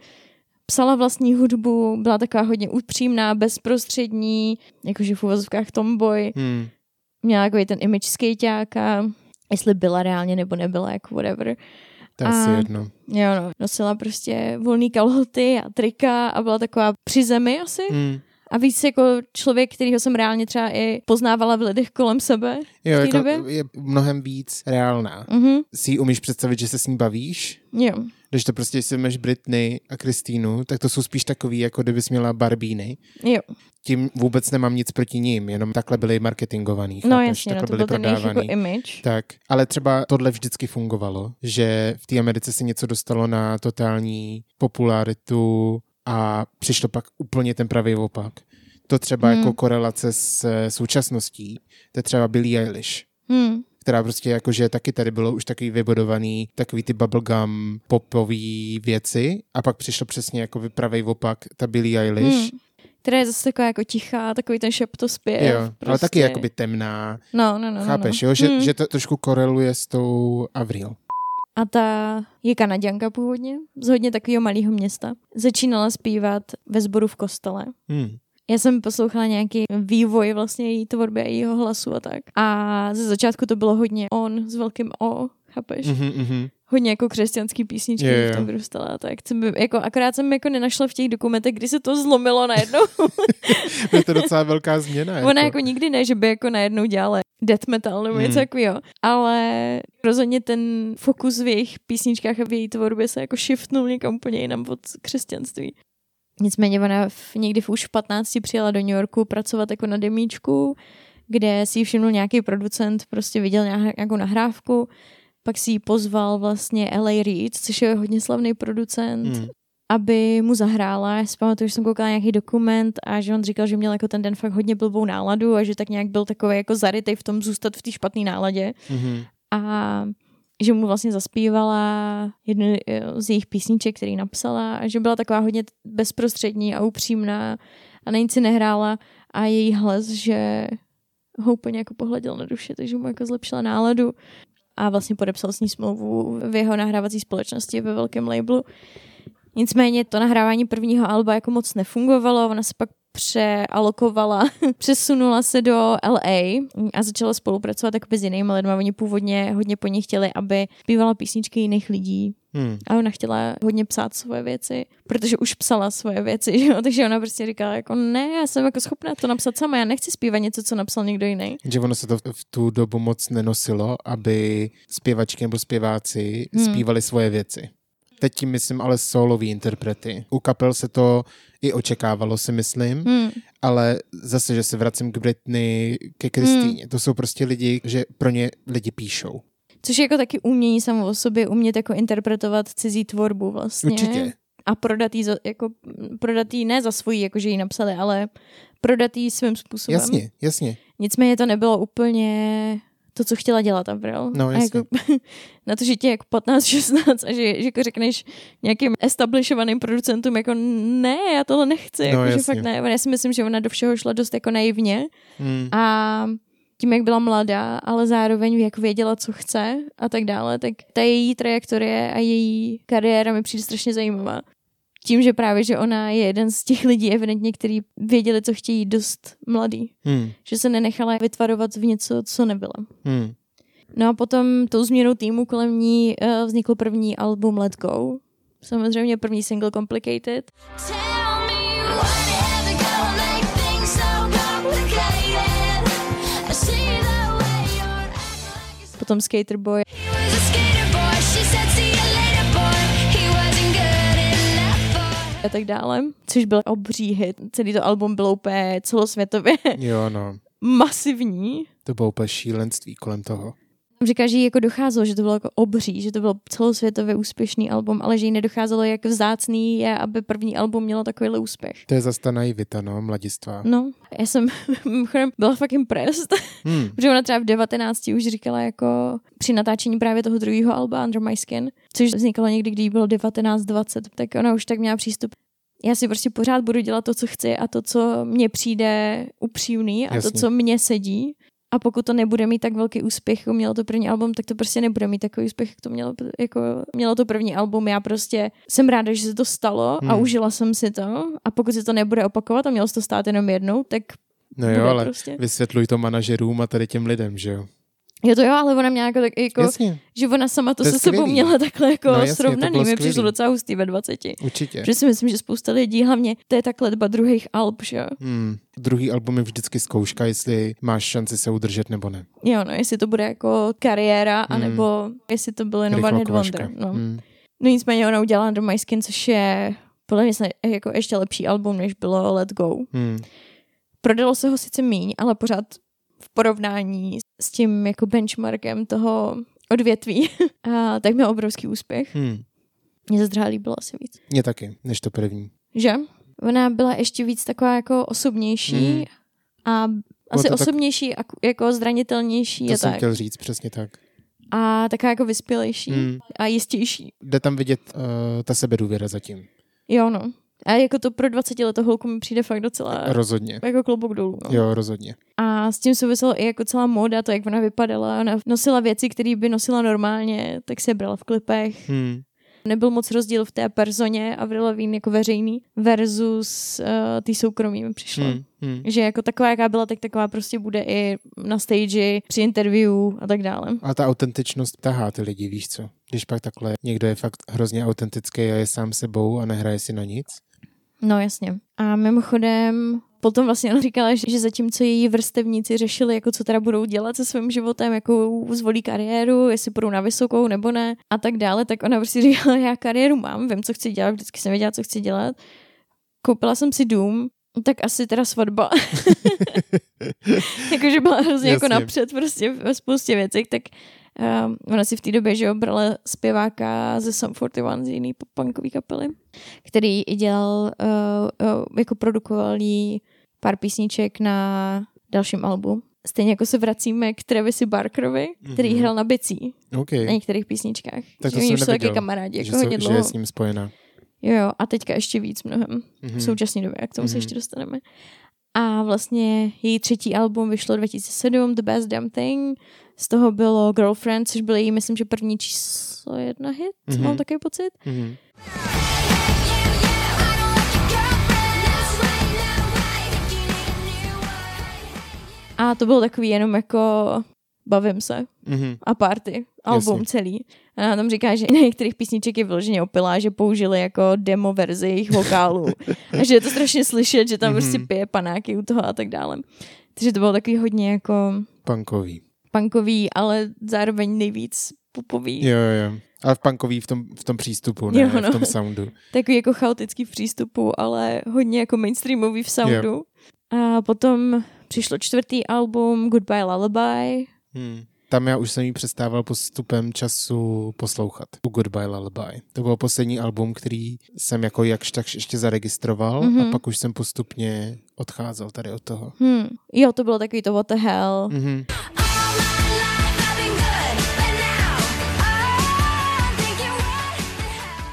Speaker 1: psala vlastní hudbu, byla taková hodně upřímná, bezprostřední, jakože v uvozovkách tomboy,
Speaker 2: Hmm.
Speaker 1: měla takový ten image skejťáka, jestli byla reálně nebo nebyla, jako whatever.
Speaker 2: To je asi jedno.
Speaker 1: Jo, no, nosila prostě volný kalhoty a trika a byla taková při zemi asi.
Speaker 2: Hmm.
Speaker 1: A víc jako člověk, kterýho jsem reálně třeba i poznávala v lidech kolem sebe.
Speaker 2: Jo, jako
Speaker 1: době?
Speaker 2: je mnohem víc reálná.
Speaker 1: Mhm,
Speaker 2: Si ji umíš představit, že se s ní bavíš?
Speaker 1: jo.
Speaker 2: Když to prostě si máš Britney a Kristýnu, tak to jsou spíš takový, jako kdybys měla Barbíny.
Speaker 1: Jo,
Speaker 2: Tím vůbec nemám nic proti ním, jenom takhle byli marketingovaný.
Speaker 1: no
Speaker 2: chápeš?
Speaker 1: jasně, no,
Speaker 2: takhle
Speaker 1: to
Speaker 2: byli
Speaker 1: byl jako
Speaker 2: prodávaný.
Speaker 1: image.
Speaker 2: Tak, ale třeba tohle vždycky fungovalo, že v té Americe se něco dostalo na totální popularitu a přišlo pak úplně ten pravý opak. To třeba
Speaker 1: Hmm.
Speaker 2: jako korelace s eh, současností, to je třeba Billie Eilish,
Speaker 1: Hmm.
Speaker 2: která prostě jakože taky tady bylo už takový vybudovaný, takový ty bubblegum popový věci a pak přišlo přesně jako pravý opak, ta Billie Eilish.
Speaker 1: Hmm. Která je zase taková jako tichá, takový ten šeptospěv.
Speaker 2: Jo, ale
Speaker 1: prostě.
Speaker 2: taky jakoby temná.
Speaker 1: No, no, no.
Speaker 2: Chápeš,
Speaker 1: no,
Speaker 2: jo? Že,
Speaker 1: Hmm.
Speaker 2: že to trošku koreluje s tou Avril.
Speaker 1: A ta je kanaděnka původně, z hodně takového malého města. Začínala zpívat ve sboru v kostele.
Speaker 2: Hmm.
Speaker 1: Já jsem poslouchala nějaký vývoj vlastně její tvorby a jejího hlasu a tak. A ze začátku to bylo hodně on s velkým O, chápeš? Mm.
Speaker 2: Mhm, mhm.
Speaker 1: Hodně jako křesťanský písničky
Speaker 2: Jo, jo.
Speaker 1: v tom vyrůstala a tak. Jsem, jako, akorát jsem jako nenašla v těch dokumentech, kdy se to zlomilo najednou. [laughs]
Speaker 2: Je to docela velká změna.
Speaker 1: Ona jako nikdy ne, že by jako najednou dělala death metal nebo něco
Speaker 2: Hmm.
Speaker 1: takového. Ale rozhodně ten fokus v jejich písničkách a v její tvorbě se jako shiftnul někam úplně jinam od křesťanství. Nicméně ona v, někdy v už v 15 přijela do New Yorku pracovat jako na demíčku, kde si ji všimnul nějaký producent, prostě viděl nějak- nějakou nahrávku, pak si ji pozval vlastně L.A. Reid, což je hodně slavný producent,
Speaker 2: Hmm.
Speaker 1: aby mu zahrála. Já si pamatuju, že jsem koukala nějaký dokument a že on říkal, že měl jako ten den fakt hodně blbou náladu a že tak nějak byl takový jako zarytej v tom zůstat v té špatné náladě
Speaker 2: Mhm.
Speaker 1: a že mu vlastně zaspívala jednu eh, z jejich písniček, který napsala a že byla taková hodně bezprostřední a upřímná a na nic si nehrála a její hlas, že ho úplně jako pohleděl na duši, takže mu jako zlepšila náladu a vlastně podepsal s ní smlouvu v jeho nahrávací společnosti ve velkém labelu. Nicméně to nahrávání prvního alba jako moc nefungovalo, ona se pak přealokovala, [laughs] přesunula se do LA a začala spolupracovat jakoby s jinými lidmi. Oni původně hodně po ní chtěli, aby zpívala písničky jiných lidí
Speaker 2: Hmm.
Speaker 1: a ona chtěla hodně psát svoje věci, protože už psala svoje věci, [laughs] že jo? takže ona prostě říkala jako ne, já jsem jako schopná to napsat sama, já nechci zpívat něco, co napsal někdo jiný.
Speaker 2: Že ono se to v tu dobu moc nenosilo, aby zpěvačky nebo zpěváci
Speaker 1: Hmm.
Speaker 2: zpívali svoje věci. Teď tím myslím ale solový interprety. U kapel se to i očekávalo, si myslím,
Speaker 1: Hmm.
Speaker 2: ale zase, že se vracím k Britney, ke Kristýně. To jsou prostě lidi, že pro ně lidi píšou.
Speaker 1: Což je jako taky umění samo o sobě, umět jako interpretovat cizí tvorbu vlastně.
Speaker 2: Určitě.
Speaker 1: A prodat jí, za, jako, prodat jí ne za svoji, jako že ji napsali, ale prodat jí svým způsobem.
Speaker 2: Jasně, jasně.
Speaker 1: Nicméně to nebylo úplně to, co chtěla dělat Avril.
Speaker 2: No,
Speaker 1: a
Speaker 2: jasně.
Speaker 1: jako, [laughs] na to, že je jako 15, 16 a že, že jako řekneš nějakým establishovaným producentům jako ne, já tohle nechci,
Speaker 2: No,
Speaker 1: jako, že fakt ne. Já si myslím, že ona do všeho šla dost jako naivně
Speaker 2: Hmm.
Speaker 1: a tím, jak byla mladá, ale zároveň jak věděla, co chce a tak dále, tak ta její trajektorie a její kariéra mi přijde strašně zajímavá. Tím, že právě, že ona je jeden z těch lidí evidentně, který věděli, co chtějí dost mladý.
Speaker 2: Hmm.
Speaker 1: Že se nenechala vytvarovat v něco, co nebyla.
Speaker 2: Hmm.
Speaker 1: No a potom tou změnou týmu kolem ní uh, vznikl první album Let Go. Samozřejmě první single Complicated.
Speaker 5: Tell me what ever gonna make things so complicated. I see the way you're acting like a
Speaker 1: Potom Skater Boy.
Speaker 5: A
Speaker 1: tak dále, což byl obří hit. Celý to album bylo úplně celosvětově
Speaker 2: Jo, no.
Speaker 1: masivní.
Speaker 2: To bylo úplně šílenství kolem toho.
Speaker 1: Říká, že jí jako docházelo, že to bylo jako obří, že to bylo celosvětově úspěšný album, ale že jí nedocházelo, jak vzácný je, aby první album mělo takovýhle úspěch.
Speaker 2: To je zase ta naivita, no, mladistva.
Speaker 1: No, já jsem [laughs] byla fakt impressed,
Speaker 2: Hmm. [laughs]
Speaker 1: protože ona třeba v 19 už říkala jako při natáčení právě toho druhého alba Under My Skin, což vznikalo někdy, když jí bylo 19-20, tak ona už tak měla přístup. Já si prostě pořád budu dělat to, co chci a to, co mně přijde upřímný a
Speaker 2: Jasně.
Speaker 1: to, co mně sedí. A pokud to nebude mít tak velký úspěch, jako mělo to první album, tak to prostě nebude mít takový úspěch, jak to mělo, jako mělo to první album. Já prostě jsem ráda, že se to stalo a
Speaker 2: Hmm.
Speaker 1: užila jsem si to. A pokud se to nebude opakovat a mělo se to stát jenom jednou, tak
Speaker 2: No jo, ale
Speaker 1: prostě.
Speaker 2: vysvětluj to manažerům a tady těm lidem, že jo?
Speaker 1: Jo to jo, ale ona měla jako, tak, jako
Speaker 2: Jasně,
Speaker 1: že ona sama to,
Speaker 2: To
Speaker 1: se sebou
Speaker 2: skvělý.
Speaker 1: měla takhle jako
Speaker 2: No jasně,
Speaker 1: srovnaný. Mi přišlo docela hustý ve 20.
Speaker 2: určitě.
Speaker 1: Protože si myslím, že spousta lidí, hlavně to je ta letba druhých alb, že jo?
Speaker 2: Hmm. Druhý album je vždycky zkouška, jestli máš šanci se udržet nebo ne.
Speaker 1: Jo, no, jestli to bude jako kariéra,
Speaker 2: Hmm.
Speaker 1: anebo jestli to byl jenom one wonder. No.
Speaker 2: Hmm.
Speaker 1: no nicméně ona udělala Under My Skin, což je podle mě jako ještě lepší album, než bylo Let Go.
Speaker 2: Hmm.
Speaker 1: Prodalo se ho sice míň, ale pořád porovnání s tím jako benchmarkem toho odvětví, [laughs] a, tak měl obrovský úspěch.
Speaker 2: Hmm.
Speaker 1: Mně se zdrhá líbilo asi víc.
Speaker 2: Mě taky, než to první.
Speaker 1: Že? Ona byla ještě víc taková jako osobnější
Speaker 2: Mhm.
Speaker 1: a asi
Speaker 2: to tak-
Speaker 1: osobnější a jako zranitelnější
Speaker 2: To
Speaker 1: a
Speaker 2: jsem
Speaker 1: tak.
Speaker 2: chtěl říct, přesně tak.
Speaker 1: A taková jako vyspělejší
Speaker 2: Hmm.
Speaker 1: a jistější.
Speaker 2: Jde tam vidět uh, ta sebedůvěra zatím.
Speaker 1: Jo, no. A jako to pro 20 letou holku mi přijde fakt docela
Speaker 2: Rozhodně.
Speaker 1: jako klobouk dolů. No.
Speaker 2: Jo, rozhodně.
Speaker 1: A s tím souviselo i jako celá móda, to, jak ona vypadala. Ona nosila věci, které by nosila normálně, tak se brala v klipech.
Speaker 2: Hmm.
Speaker 1: Nebyl moc rozdíl v té personě Avril Lavigne jako veřejný versus uh, ty soukromý mi přišlo.
Speaker 2: Hmm, hmm.
Speaker 1: Že jako taková, jaká byla, tak taková prostě bude i na stage, při interview a tak dále.
Speaker 2: A ta autentičnost tahá ty lidi, víš co? Když pak takhle někdo je fakt hrozně autentický a je sám sebou a nehraje si na nic.
Speaker 1: No jasně. A mimochodem, potom vlastně ona říkala, že, že zatímco její vrstevníci řešili, jako co teda budou dělat se svým životem, jako zvolí kariéru, jestli půjdou na vysokou nebo ne a tak dále, tak ona prostě [laughs] říkala, já kariéru mám, vím, co chci dělat, vždycky jsem věděla, co chci dělat. Koupila jsem si dům, tak asi teda svatba. [laughs] [laughs] Jakože byla hrozně jako napřed prostě ve spoustě věcí, tak um, ona si v té době, že jo, brala zpěváka ze Sum 41 z jiný punkové kapely, který i dělal, uh, uh, jako produkoval jí pár písniček na dalším albu. Stejně jako se vracíme k Travisi Barkerovi, který
Speaker 2: Mhm.
Speaker 1: hrál na bicí
Speaker 2: OK.
Speaker 1: na některých písničkách.
Speaker 2: Tak to
Speaker 1: že
Speaker 2: jsem
Speaker 1: už jsou taky kamarádi,
Speaker 2: že,
Speaker 1: jako
Speaker 2: jsou,
Speaker 1: hodně
Speaker 2: že
Speaker 1: dlouho.
Speaker 2: je s ním spojená.
Speaker 1: Jo, jo, a teďka ještě víc mnohem v
Speaker 2: Mhm.
Speaker 1: současné době, jak k tomu se
Speaker 2: Mhm.
Speaker 1: ještě dostaneme. A vlastně její třetí album vyšlo 2007, The Best Damn Thing. Z toho bylo Girlfriend, což byl její, myslím, že první číslo jedna hit,
Speaker 2: Mhm.
Speaker 1: mám takový pocit.
Speaker 2: Mhm.
Speaker 1: A to bylo takový jenom jako bavím se
Speaker 2: Mhm.
Speaker 1: a party, album
Speaker 2: Jasně.
Speaker 1: celý. A ona tam říká, že na [laughs] některých písniček je vyloženě opilá, že použili jako demo verzi jejich vokálů. [laughs] a že je to strašně slyšet, že tam
Speaker 2: Mhm.
Speaker 1: prostě pije panáky u toho a tak dále. Takže to bylo takový hodně jako
Speaker 2: Punkový.
Speaker 1: punkový, ale zároveň nejvíc popový.
Speaker 2: Jo, jo. Ale v punkový v tom, v tom přístupu, ne
Speaker 1: Jo,
Speaker 2: v
Speaker 1: no.
Speaker 2: tom soundu. [laughs]
Speaker 1: Takový jako chaotický v přístupu, ale hodně jako mainstreamový v soundu. A potom přišlo čtvrtý album Goodbye Lullaby.
Speaker 2: Hmm. Tam já už jsem ji přestával postupem času poslouchat. U Goodbye Lullaby. To byl poslední album, který jsem jako jakž tak ještě zaregistroval
Speaker 1: Mhm.
Speaker 2: a pak už jsem postupně odcházel tady od toho.
Speaker 1: Hmm. Jo, to bylo takový to what the hell.
Speaker 2: Mhm.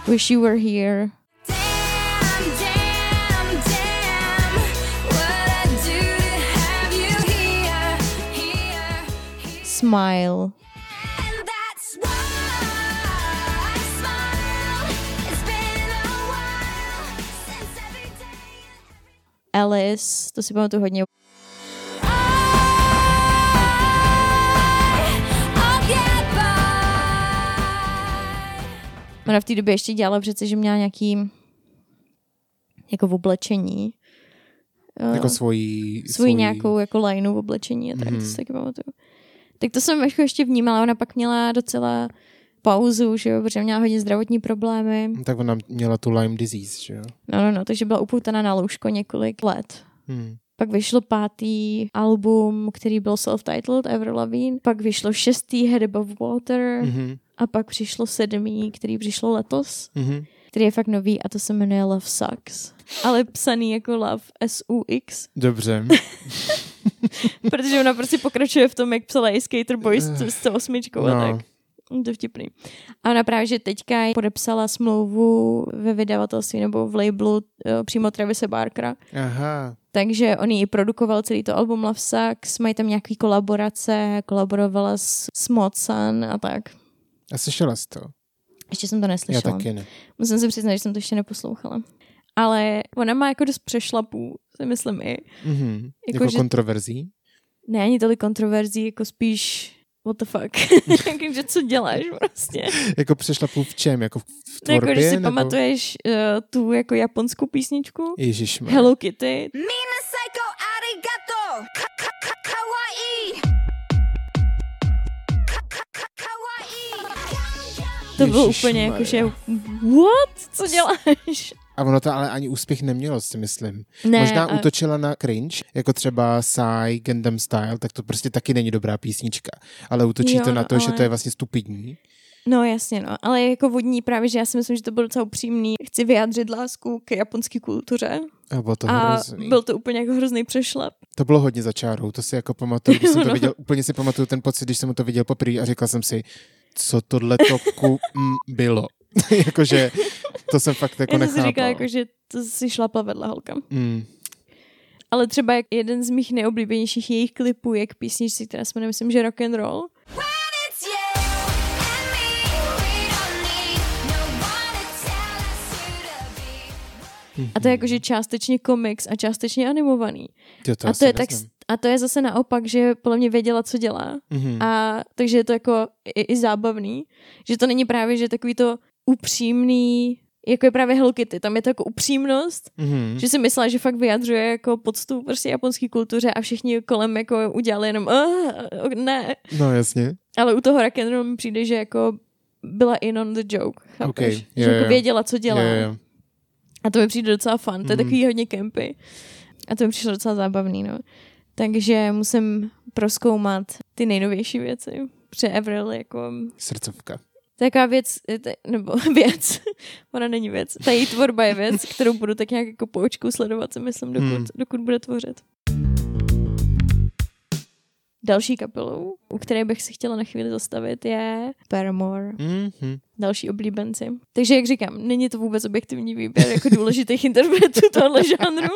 Speaker 1: Wish you were here. Smile. Alice, to si pamatuju hodně. Ona v té době ještě dělala přece, že měla nějaký jako v oblečení. Eh,
Speaker 2: Jako svojí...
Speaker 1: svoji nějakou jako lineu v oblečení a tak,
Speaker 2: Mhm.
Speaker 1: to si taky pamatuju. Tak to jsem jako ještě vnímala, ona pak měla docela pauzu, že jo, protože měla hodně zdravotní problémy.
Speaker 2: Tak ona měla tu Lyme disease, že jo?
Speaker 1: No, no, no, takže byla upoutaná na lůžko několik let.
Speaker 2: Hmm.
Speaker 1: Pak vyšlo pátý album, který byl self-titled, Ever Lavigne. Pak vyšlo šestý Head Above Water.
Speaker 2: Mhm.
Speaker 1: A pak přišlo sedmý, který přišlo letos,
Speaker 2: Mhm.
Speaker 1: Který je fakt nový a to se jmenuje Love Sucks. Ale psaný jako Love S-U-X,
Speaker 2: Dobře. [laughs]
Speaker 1: protože ona prostě pokračuje v tom, jak psala i Skater Boys s s tou osmičkou a
Speaker 2: No.
Speaker 1: tak. To je vtipný. A ona právě, že teďka podepsala smlouvu ve vydavatelství nebo v labelu eh, přímo Travise Barkera.
Speaker 2: Aha.
Speaker 1: Takže on ji produkoval celý to album Love Sucks, mají tam nějaký kolaborace, kolaborovala s, s Mozan a tak.
Speaker 2: A slyšela jsi to?
Speaker 1: Ještě jsem to
Speaker 2: Já
Speaker 1: neslyšela.
Speaker 2: taky ne.
Speaker 1: Musím se přiznat, že jsem to ještě neposlouchala. Ale ona má jako dost přešlapů, si myslím i.
Speaker 2: Mhm.
Speaker 1: Jako,
Speaker 2: Jako,
Speaker 1: že-
Speaker 2: kontroverzí?
Speaker 1: Ne ani tolik kontroverzí, jako spíš what the fuck. [laughs] [laughs] Takže co děláš prostě?
Speaker 2: Jako přešlapů v čem? Jako v,
Speaker 1: jako,
Speaker 2: tvorbě?
Speaker 1: že si
Speaker 2: nebo...
Speaker 1: pamatuješ uh, tu jako japonskou písničku?
Speaker 2: Ježišmar.
Speaker 1: Hello Kitty.
Speaker 5: Mina psycho arigato.
Speaker 1: To bylo úplně jako, že what? Co děláš?
Speaker 2: A ono to ale ani úspěch nemělo, si myslím.
Speaker 1: Ne,
Speaker 2: Možná
Speaker 1: a-
Speaker 2: útočila na cringe, jako třeba Psy, Gundam Style, tak to prostě taky není dobrá písnička. Ale útočí
Speaker 1: Jo,
Speaker 2: to na to, že
Speaker 1: ale-
Speaker 2: to je vlastně stupidní.
Speaker 1: No jasně, no. Ale jako vodní právě, že já si myslím, že to bylo docela upřímný. Chci vyjádřit lásku k japonské kultuře.
Speaker 2: A bylo to
Speaker 1: a
Speaker 2: hrozný.
Speaker 1: byl to úplně jako hrozný přešlap.
Speaker 2: To bylo hodně za čárou, to si jako pamatuju, když jsem to [laughs]
Speaker 1: No.
Speaker 2: viděl, úplně si pamatuju ten pocit, když jsem to viděl poprvé a říkal jsem si, co tohle to ku mm, bylo. [laughs] Jakože to jsem fakt jako
Speaker 1: Já jsem
Speaker 2: nechápal.
Speaker 1: si říkala, jako, že to si šlapla vedle holka.
Speaker 2: mm,
Speaker 1: Ale třeba jeden z mých nejoblíbenějších jejich klipů je k písničce, která se jmenuje, myslím, že Rock and Roll. A to je jakože částečně komiks a částečně animovaný.
Speaker 2: Jo, to
Speaker 1: a, to je tak, a to je zase naopak, že podle mě věděla, co dělá.
Speaker 2: Mhm.
Speaker 1: A takže je to jako i, i zábavný, že to není právě, že takový to upřímný, jako je právě Hello Kitty, tam je to jako upřímnost,
Speaker 2: Mhm.
Speaker 1: že si myslela, že fakt vyjadřuje jako poctu prostě japonské kultuře a všichni kolem jako udělali jenom uh, ne.
Speaker 2: No jasně.
Speaker 1: Ale u toho Rock'n'Roll mi přijde, že jako byla in on the joke, chápeš?
Speaker 2: Okay,
Speaker 1: že
Speaker 2: jo,
Speaker 1: jako věděla, co dělá.
Speaker 2: Jo, jo.
Speaker 1: A to mi přijde docela fun, to je
Speaker 2: Mhm.
Speaker 1: takový hodně kempy. A to mi přišlo docela zábavný, no. Takže musím proskoumat ty nejnovější věci. Protože Avril jako...
Speaker 2: Srdcovka.
Speaker 1: Taková věc, nebo [laughs] věc, ona není věc. Ta její tvorba je věc, kterou budu tak nějak jako po očku sledovat, si myslím, dokud,
Speaker 2: Hmm.
Speaker 1: dokud bude tvořit. Další kapelou, u které bych si chtěla na chvíli zastavit, je Paramore,
Speaker 2: Mhm.
Speaker 1: další oblíbenci. Takže, jak říkám, není to vůbec objektivní výběr jako důležitých [laughs] interpretů tohle žánru.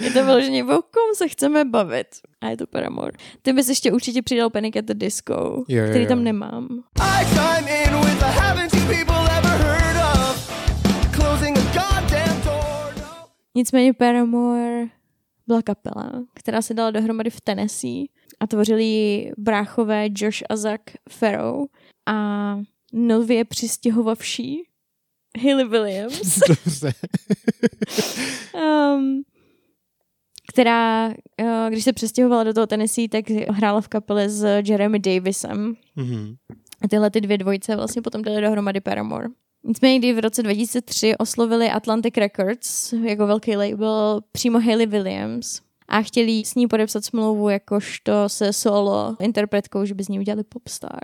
Speaker 1: Je to vyloženě, o kom se chceme bavit. A je to Paramore. Ty bys ještě určitě přidal Panic at the Disco,
Speaker 2: Jo, jo,
Speaker 1: který tam nemám.
Speaker 4: I chime in with a haven't you people ever heard of closing a goddamn door? No.
Speaker 1: Nicméně Paramore byla kapela, která se dala dohromady v Tennessee a tvořili ji bráchové Josh a Zach Farrow a nově přistěhovavší Hayley Williams, [laughs]
Speaker 2: Dobře. [laughs]
Speaker 1: um, která, uh, když se přestěhovala do toho Tennessee, tak hrála v kapele s Jeremy Davisem.
Speaker 2: Mhm.
Speaker 1: A tyhle ty dvě dvojice vlastně potom dali dohromady Paramore. Nicméně, kdy v roce 2003 oslovili Atlantic Records jako velký label přímo Hayley Williams a chtěli s ní podepsat smlouvu jakožto se solo interpretkou, že by z ní udělali popstar.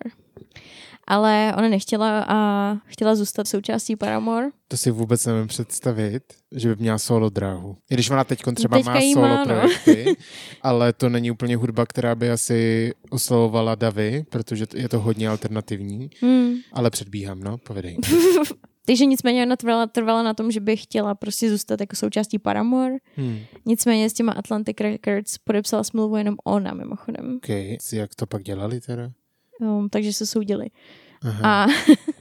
Speaker 1: Ale ona nechtěla a chtěla zůstat součástí Paramore.
Speaker 2: To si vůbec nevím představit, že by měla solo dráhu. I když ona teď třeba
Speaker 1: Teďka
Speaker 2: má solo
Speaker 1: má, no.
Speaker 2: projekty, [laughs] ale to není úplně hudba, která by asi oslovovala Davy, protože to- je to hodně alternativní.
Speaker 1: Hmm.
Speaker 2: Ale předbíhám, no, povedej. [laughs]
Speaker 1: Takže nicméně ona trvala, trvala na tom, že by chtěla prostě zůstat jako součástí Paramore.
Speaker 2: Hmm.
Speaker 1: Nicméně s těma Atlantic Records podepsala smlouvu jenom ona mimochodem.
Speaker 2: Okay. Jak to pak dělali teda?
Speaker 1: Um, takže se soudili.
Speaker 2: Aha.
Speaker 1: A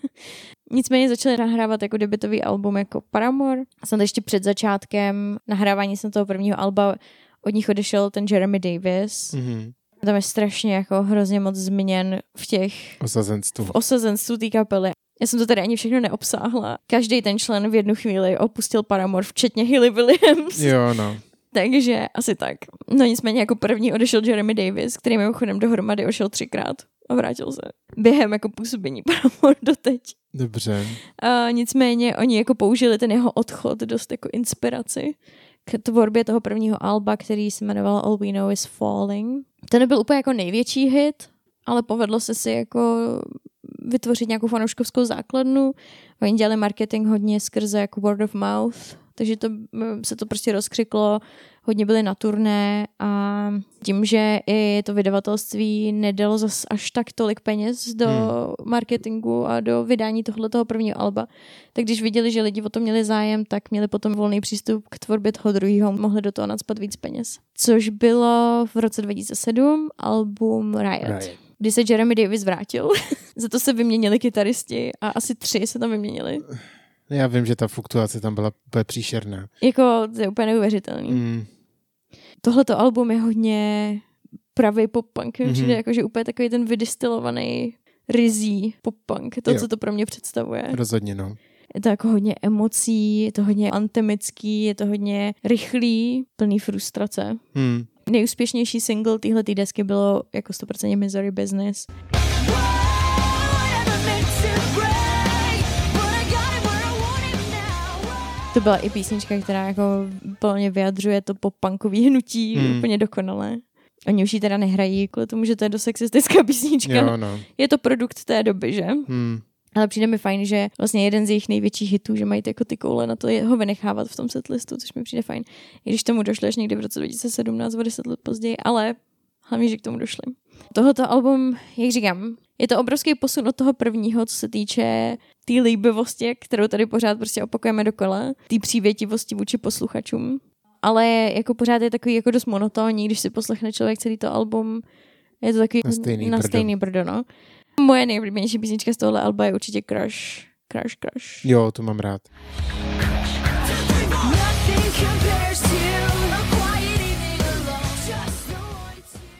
Speaker 1: [laughs] nicméně začali nahrávat jako debitový album jako Paramore. A snad ještě před začátkem nahrávání jsem toho prvního alba od nich odešel ten Jeremy Davis.
Speaker 2: Mhm.
Speaker 1: Tam je strašně jako hrozně moc změněn v těch
Speaker 2: Osazenstvu.
Speaker 1: v osazenstvu té kapely. Já jsem to tady ani všechno neobsáhla. Každý ten člen v jednu chvíli opustil Paramore, včetně Hilly Williams.
Speaker 2: Jo, no.
Speaker 1: Takže asi tak. No nicméně jako první odešel Jeremy Davis, který mimochodem dohromady ošel třikrát a vrátil se. Během jako působení Paramore doteď.
Speaker 2: Dobře.
Speaker 1: A nicméně oni jako použili ten jeho odchod dost jako inspiraci k tvorbě toho prvního alba, který se jmenoval All We Know Is Falling. To nebyl úplně jako největší hit, ale povedlo se si jako vytvořit nějakou fanouškovskou základnu. Oni dělali marketing hodně skrze jako word of mouth, takže to, mm, se to prostě rozkřiklo, hodně byli na turné a tím, že i to vydavatelství nedalo zas až tak tolik peněz do
Speaker 2: Hmm.
Speaker 1: marketingu a do vydání tohoto prvního alba, tak když viděli, že lidi o to měli zájem, tak měli potom volný přístup k tvorbě toho druhého, mohli do toho nadspat víc peněz. Což bylo v roce 2007 album Riot, Riot. Kdy se Jeremy Davis vrátil. [laughs] Za to se vyměnili kytaristi a asi tři se tam vyměnili.
Speaker 2: Já vím, že ta fluktuace tam byla úplně příšerná.
Speaker 1: Jako, to je úplně neuvěřitelný.
Speaker 2: Mm.
Speaker 1: Tohleto album je hodně pravý pop-punk. Mm-hmm.
Speaker 2: Mhm.
Speaker 1: Přijde jako, že úplně takový ten vydistilovaný rizí pop-punk. To,
Speaker 2: Jo.
Speaker 1: co to pro mě představuje.
Speaker 2: Rozhodně, no.
Speaker 1: Je to jako hodně emocí, je to hodně antemický, je to hodně rychlý, plný frustrace.
Speaker 2: Hmm.
Speaker 1: Nejúspěšnější single téhle desky bylo jako 100% Misery Business. To byla i písnička, která jako plně vyjadřuje to pop-punkový hnutí
Speaker 2: Hmm.
Speaker 1: úplně dokonale. Oni už ji teda nehrají kvůli tomu, že to je dost sexistická písnička.
Speaker 2: Jo, no.
Speaker 1: Je to produkt té doby, že?
Speaker 2: Hmm.
Speaker 1: Ale přijde mi fajn, že vlastně jeden z jejich největších hitů, že mají ty jako ty koule na to je ho vynechávat v tom setlistu, což mi přijde fajn. I když tomu došli až někdy v roce 2017, o 10 let později, ale hlavně, že k tomu došli. Tohoto album, jak říkám, je to obrovský posun od toho prvního, co se týče té líbivosti, kterou tady pořád prostě opakujeme dokola, té přívětivosti vůči posluchačům. Ale jako pořád je takový jako dost monotónní, když si poslechne člověk celý to album, je to takový
Speaker 2: Na stejný
Speaker 1: na
Speaker 2: brdo.
Speaker 1: stejný brdo, no. Moje nejoblíbenější písnička z tohle alba je určitě Crush. Crush, Crush.
Speaker 2: Jo, to mám rád.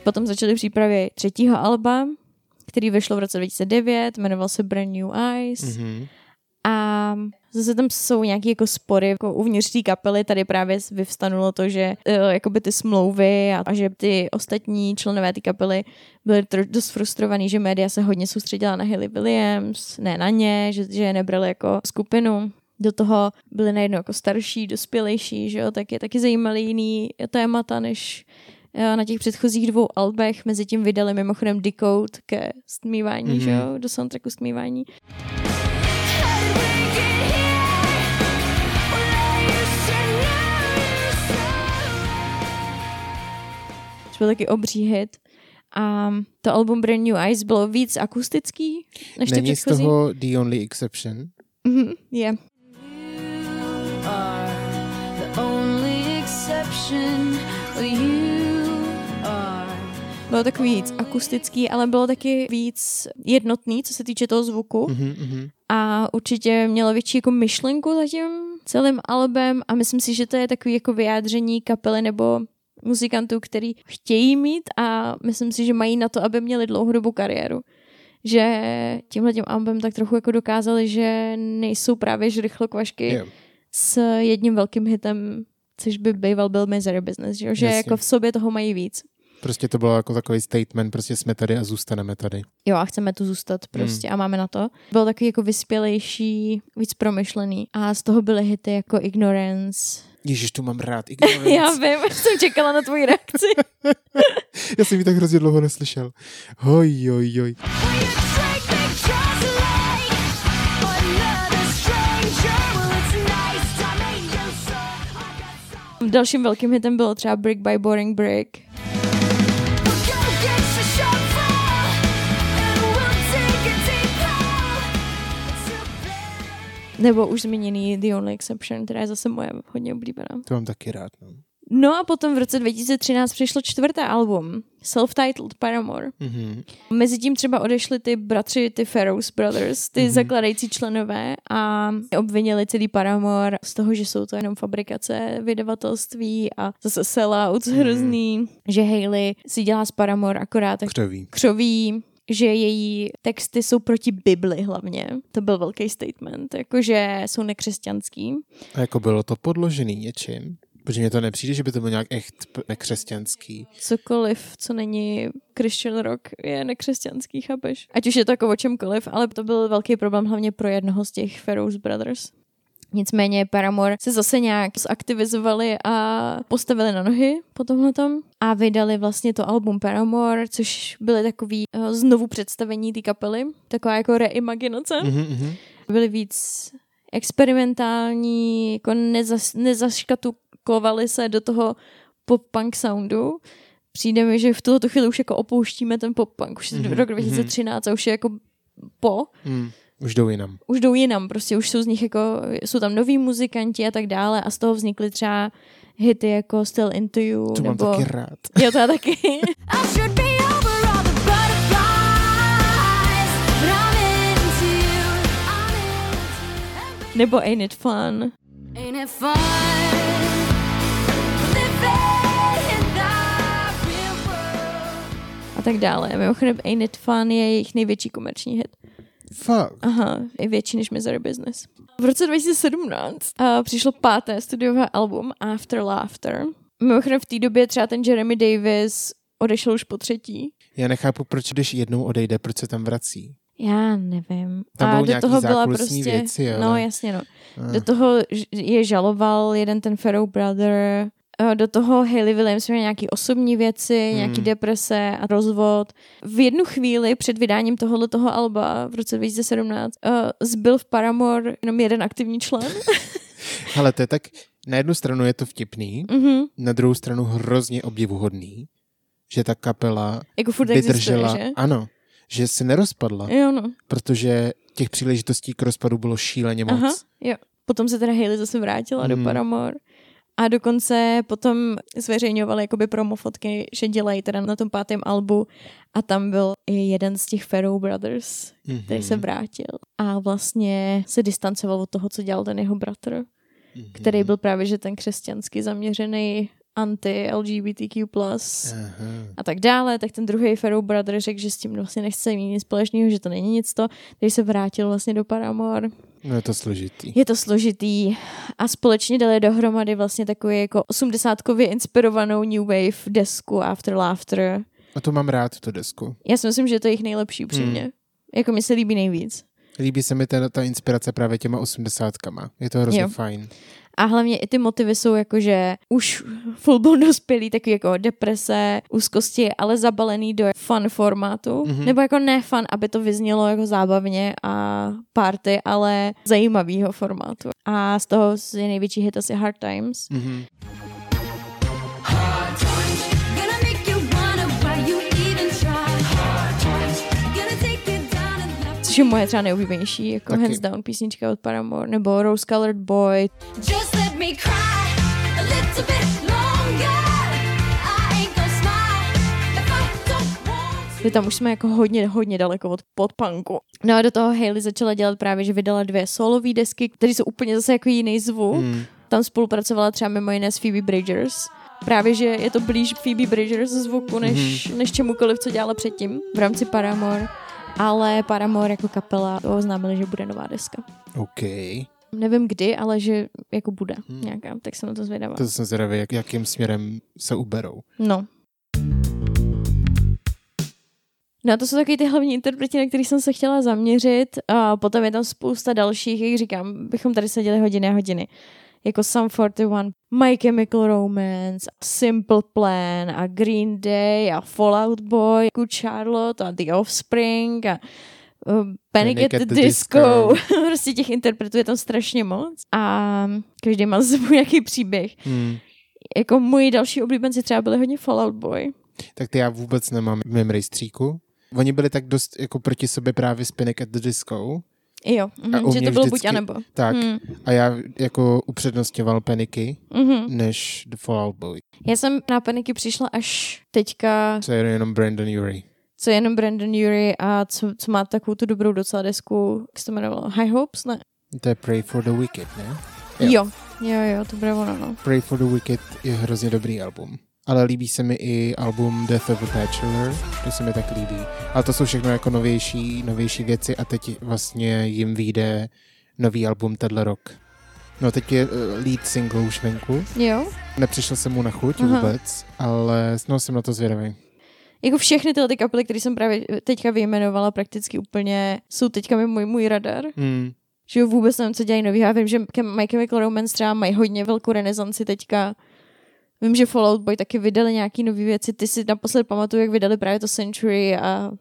Speaker 1: Potom začaly přípravy třetího alba, který vyšlo v roce 2009, jmenoval se Brand New Eyes.
Speaker 2: Mm-hmm.
Speaker 1: A zase tam jsou nějaké jako spory jako uvnitř té kapely. Tady právě vyvstanulo to, že uh, jakoby ty smlouvy a, a že ty ostatní členové té kapely byli tro, dost frustrovaní, že média se hodně soustředila na Hayley Williams, ne na ně, že, že je nebrali jako skupinu. Do toho byli najednou jako starší, dospělejší, že jo, tak je taky zajímavý jiný témata, než eh, na těch předchozích dvou albech. Mezi tím vydali mimochodem Decode ke stmívání, mm-hmm. že jo, do soundtracku stmívání. což byl taky obří hit. A to album Brand New Eyes bylo víc akustický než ty
Speaker 2: Není z toho The Only Exception?
Speaker 1: Mhm, je. Bylo takový víc akustický, ale bylo taky víc jednotný, co se týče toho zvuku.
Speaker 2: Mhm, mhm.
Speaker 1: A určitě mělo větší jako myšlenku za tím celým albem a myslím si, že to je takový jako vyjádření kapely nebo muzikantů, který chtějí mít a myslím si, že mají na to, aby měli dlouhodobou kariéru. Že tímhle tím albem tak trochu jako dokázali, že nejsou právě žrychlokvašky
Speaker 2: Jo.
Speaker 1: s jedním velkým hitem, což by býval byl Misery Business, že, že jako v sobě toho mají víc.
Speaker 2: Prostě to bylo jako takový statement, prostě jsme tady a zůstaneme tady.
Speaker 1: Jo, a chceme tu zůstat prostě
Speaker 2: Hmm.
Speaker 1: a máme na to. Byl takový jako vyspělejší, víc promyšlený a z toho byly hity jako Ignorance.
Speaker 2: Ježiš, tu mám rád. Ignorance. [laughs]
Speaker 1: Já vím, [laughs] jsem čekala na tvoji reakci. [laughs]
Speaker 2: Já jsem ji tak hrozně dlouho neslyšel. Hoj, joj, joj.
Speaker 5: I.
Speaker 1: Dalším velkým hitem bylo třeba Brick by Boring Brick. Nebo už zmíněný The Only Exception, která je zase moje hodně oblíbená.
Speaker 2: To mám taky rád. No.
Speaker 1: No a potom v roce 2013 přišlo čtvrté album, self-titled Paramore.
Speaker 2: Mhm.
Speaker 1: Mezitím třeba odešli ty bratři, ty Farrows Brothers, ty mm-hmm. zakladající členové a obvinili celý Paramore z toho, že jsou to jenom fabrikace vydavatelství a zase sellout hrozný, že Hayley si dělá z Paramore akorát tak
Speaker 2: Křoví.
Speaker 1: křoví, že její texty jsou proti Bibli hlavně. To byl velký statement, jakože jsou nekřesťanský.
Speaker 2: A jako bylo to podložený něčím? Protože mně to nepřijde, že by to bylo nějak echt nekřesťanský.
Speaker 1: Cokoliv, co není Christian rock, je nekřesťanský, chápeš? Ať už je to jako o čemkoliv, ale to byl velký problém hlavně pro jednoho z těch Farrows Brothers. Nicméně Paramore se zase nějak zaktivizovali a postavili na nohy po tomhletom a vydali vlastně to album Paramore, což byly takový uh, znovu představení té kapely, taková jako reimaginace.
Speaker 2: Mhm, mhm.
Speaker 1: Byly víc experimentální, jako nezas, nezaškatukovali se do toho pop-punk soundu. Přijde mi, že v tuto chvíli už jako opouštíme ten pop-punk. Už je
Speaker 2: Mhm,
Speaker 1: rok 2013 a už je jako po.
Speaker 2: Mm. Už jdou jinam.
Speaker 1: Už jdou jinam, prostě už jsou z nich jako, jsou tam noví muzikanti a tak dále a z toho vznikly třeba hity jako Still Into You,
Speaker 2: To mám
Speaker 1: nebo...
Speaker 2: taky rád.
Speaker 1: Jo, to já taky. [laughs]
Speaker 5: I should be over all the butterflies, but I'm into you. I'm into
Speaker 1: nebo Ain't It Fun.
Speaker 5: Ain't it fun?
Speaker 1: A tak dále. Mimochodem Ain't It Fun je jejich největší komerční hit.
Speaker 2: Fakt.
Speaker 1: Aha, je větší než Misery Business. V roce 2017 uh, přišlo páté studiové album After Laughter. Mimochodem v té době třeba ten Jeremy Davis odešel už po třetí.
Speaker 2: Já nechápu, proč když jednou odejde, proč se tam vrací.
Speaker 1: Já nevím.
Speaker 2: Tam
Speaker 1: a do toho byla prostě...
Speaker 2: věci, ale-
Speaker 1: No jasně, no.
Speaker 2: Ah.
Speaker 1: Do toho je žaloval jeden ten Farrow Brother, eh, do toho Hayley Williams měl nějaký osobní věci,
Speaker 2: Hmm.
Speaker 1: nějaký deprese a rozvod. V jednu chvíli před vydáním tohohle toho alba v roce 2017 uh, zbyl v Paramore jenom jeden aktivní člen. [laughs]
Speaker 2: Ale to je tak, na jednu stranu je to vtipný,
Speaker 1: Mhm.
Speaker 2: na druhou stranu hrozně obdivuhodný, že ta kapela
Speaker 1: Jako furt
Speaker 2: vydržela,
Speaker 1: existuje, že?
Speaker 2: ano, že se nerozpadla,
Speaker 1: Jo, no.
Speaker 2: protože těch příležitostí k rozpadu bylo šíleně moc.
Speaker 1: Aha, jo. Potom se teda Hayley zase vrátila
Speaker 2: Hmm.
Speaker 1: do Paramore. A dokonce potom zveřejňovali jakoby promo fotky, že dělají teda na tom pátém albu a tam byl i jeden z těch Farrow Brothers,
Speaker 2: Mhm.
Speaker 1: který se vrátil a vlastně se distancoval od toho, co dělal ten jeho bratr,
Speaker 2: Mhm.
Speaker 1: který byl právě že ten křesťansky zaměřený anti-LGBTQ+, a tak dále, tak ten druhý Pharaoh Brother řekl, že s tím vlastně nechce mít nic společného, že to není nic to, takže se vrátil vlastně do Paramore.
Speaker 2: No je to složitý.
Speaker 1: Je to složitý a společně dali dohromady vlastně takový jako osmdesátkově inspirovanou New Wave desku After Laughter.
Speaker 2: A to mám rád, tu desku.
Speaker 1: Já si myslím, že je to jejich nejlepší upřímně.
Speaker 2: Hmm.
Speaker 1: Jako mi se líbí nejvíc.
Speaker 2: Líbí se mi ta, ta inspirace právě těma osmdesátkama. Je to hrozně
Speaker 1: Jo.
Speaker 2: fajn.
Speaker 1: A hlavně i ty motivy jsou jakože už fullblown dospělý, taky jako deprese, úzkosti, ale zabalený do fun formátu.
Speaker 2: Mhm.
Speaker 1: Mm-hmm. Nebo jako ne fun, aby to vyznělo jako zábavně a party, ale zajímavýho formátu. A z toho je největší hit asi Hard Times.
Speaker 2: Mhm.
Speaker 1: Což je moje třeba nejoblíbenější, jako
Speaker 2: Taky.
Speaker 1: hands down písnička od Paramore, nebo Rose Colored Boy.
Speaker 5: Just let me cry a little bit longer. I ain't gonna smile if I don't want
Speaker 1: Že tam už jsme jako hodně, hodně daleko od podpunku. No a do toho Hailey začala dělat právě, že vydala dvě solové desky, které jsou úplně zase jako jiný zvuk.
Speaker 2: Mm.
Speaker 1: Tam spolupracovala třeba mimo jiné s Phoebe Bridgers. Právě, že je to blíž Phoebe Bridgers zvuku, než,
Speaker 2: Mhm.
Speaker 1: než čemukoliv, co dělala předtím v rámci Paramore. Ale Paramore jako kapela oznámili, že bude nová deska.
Speaker 2: OK.
Speaker 1: Nevím kdy, ale že jako bude
Speaker 2: Hmm.
Speaker 1: nějaká, tak jsem na to zvědavá.
Speaker 2: To jsem zvědavý, jak, jakým směrem se uberou.
Speaker 1: No. No a to jsou taky ty hlavní interpreti, na kterých jsem se chtěla zaměřit. A potom je tam spousta dalších, jak říkám, bychom tady seděli hodiny a hodiny. Jako Sum 41, My Chemical Romance, Simple Plan a Green Day a Fallout Boy, Good Charlotte a The Offspring a uh, Panic, at the, Disco. [laughs] prostě těch interpretů je tam strašně moc a každý má za sebou nějaký příběh.
Speaker 2: Hmm.
Speaker 1: Jako moji další oblíbenci třeba byli hodně Fallout Boy.
Speaker 2: Tak ty já vůbec nemám v mém rejstříku. Oni byli tak dost jako proti sobě právě s Panic at the Disco.
Speaker 1: Jo,
Speaker 2: u
Speaker 1: že to bylo
Speaker 2: vždycky-
Speaker 1: buď anebo.
Speaker 2: Tak.
Speaker 1: Hmm,
Speaker 2: A já jako upřednostňoval Paniky
Speaker 1: mhm.
Speaker 2: než The Fallout Boy.
Speaker 1: Já jsem na paniky přišla až teďka,
Speaker 2: Co je jenom Brandon Urie.
Speaker 1: co je jenom Brandon Urie a co, co má takovou tu dobrou docela desku, jak se to jmenovalo? High Hopes? Ne.
Speaker 2: To je Pray for the Wicked, ne?
Speaker 1: Jo.
Speaker 2: Jo.
Speaker 1: jo, jo, jo, to bude ono, no.
Speaker 2: Pray for the Wicked je hrozně dobrý album. Ale líbí se mi i album Death of a Bachelor, to se mi tak líbí. Ale to jsou všechno jako novější, novější věci a teď vlastně jim vyjde nový album tenhle rok. No teď je uh, lead single už venku.
Speaker 1: Jo.
Speaker 2: Nepřišel jsem mu na chuť
Speaker 1: Aha.
Speaker 2: vůbec, ale no, jsem na to zvědavý.
Speaker 1: Jako všechny tyhle ty kapely, které jsem právě teďka vyjmenovala, prakticky úplně jsou teďka mi můj, můj radar.
Speaker 2: Hmm.
Speaker 1: Že jo, vůbec nevím, co dělají nový. Já vím, že My Chemical Romance třeba mají hodně velkou renesanci teďka. Vím, že Fallout Boy taky vydali nějaký nové věci. Ty si naposled pamatuju, jak vydali právě to Century a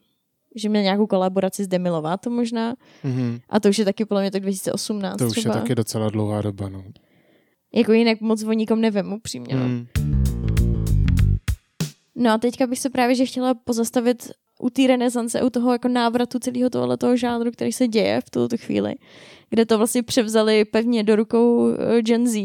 Speaker 1: že měl nějakou kolaboraci s Demi Lovato možná.
Speaker 2: Mhm.
Speaker 1: A to už je taky podle mě tak 2018
Speaker 2: To už
Speaker 1: třeba.
Speaker 2: je taky docela dlouhá doba, no.
Speaker 1: Jako jinak moc o nikom nevím, upřímně. no.
Speaker 2: Hmm.
Speaker 1: No a teďka bych se právě že chtěla pozastavit u té renesance, u toho jako návratu celého tohoto žánru, který se děje v tuto chvíli, kde to vlastně převzali pevně do rukou eh, Gen Z,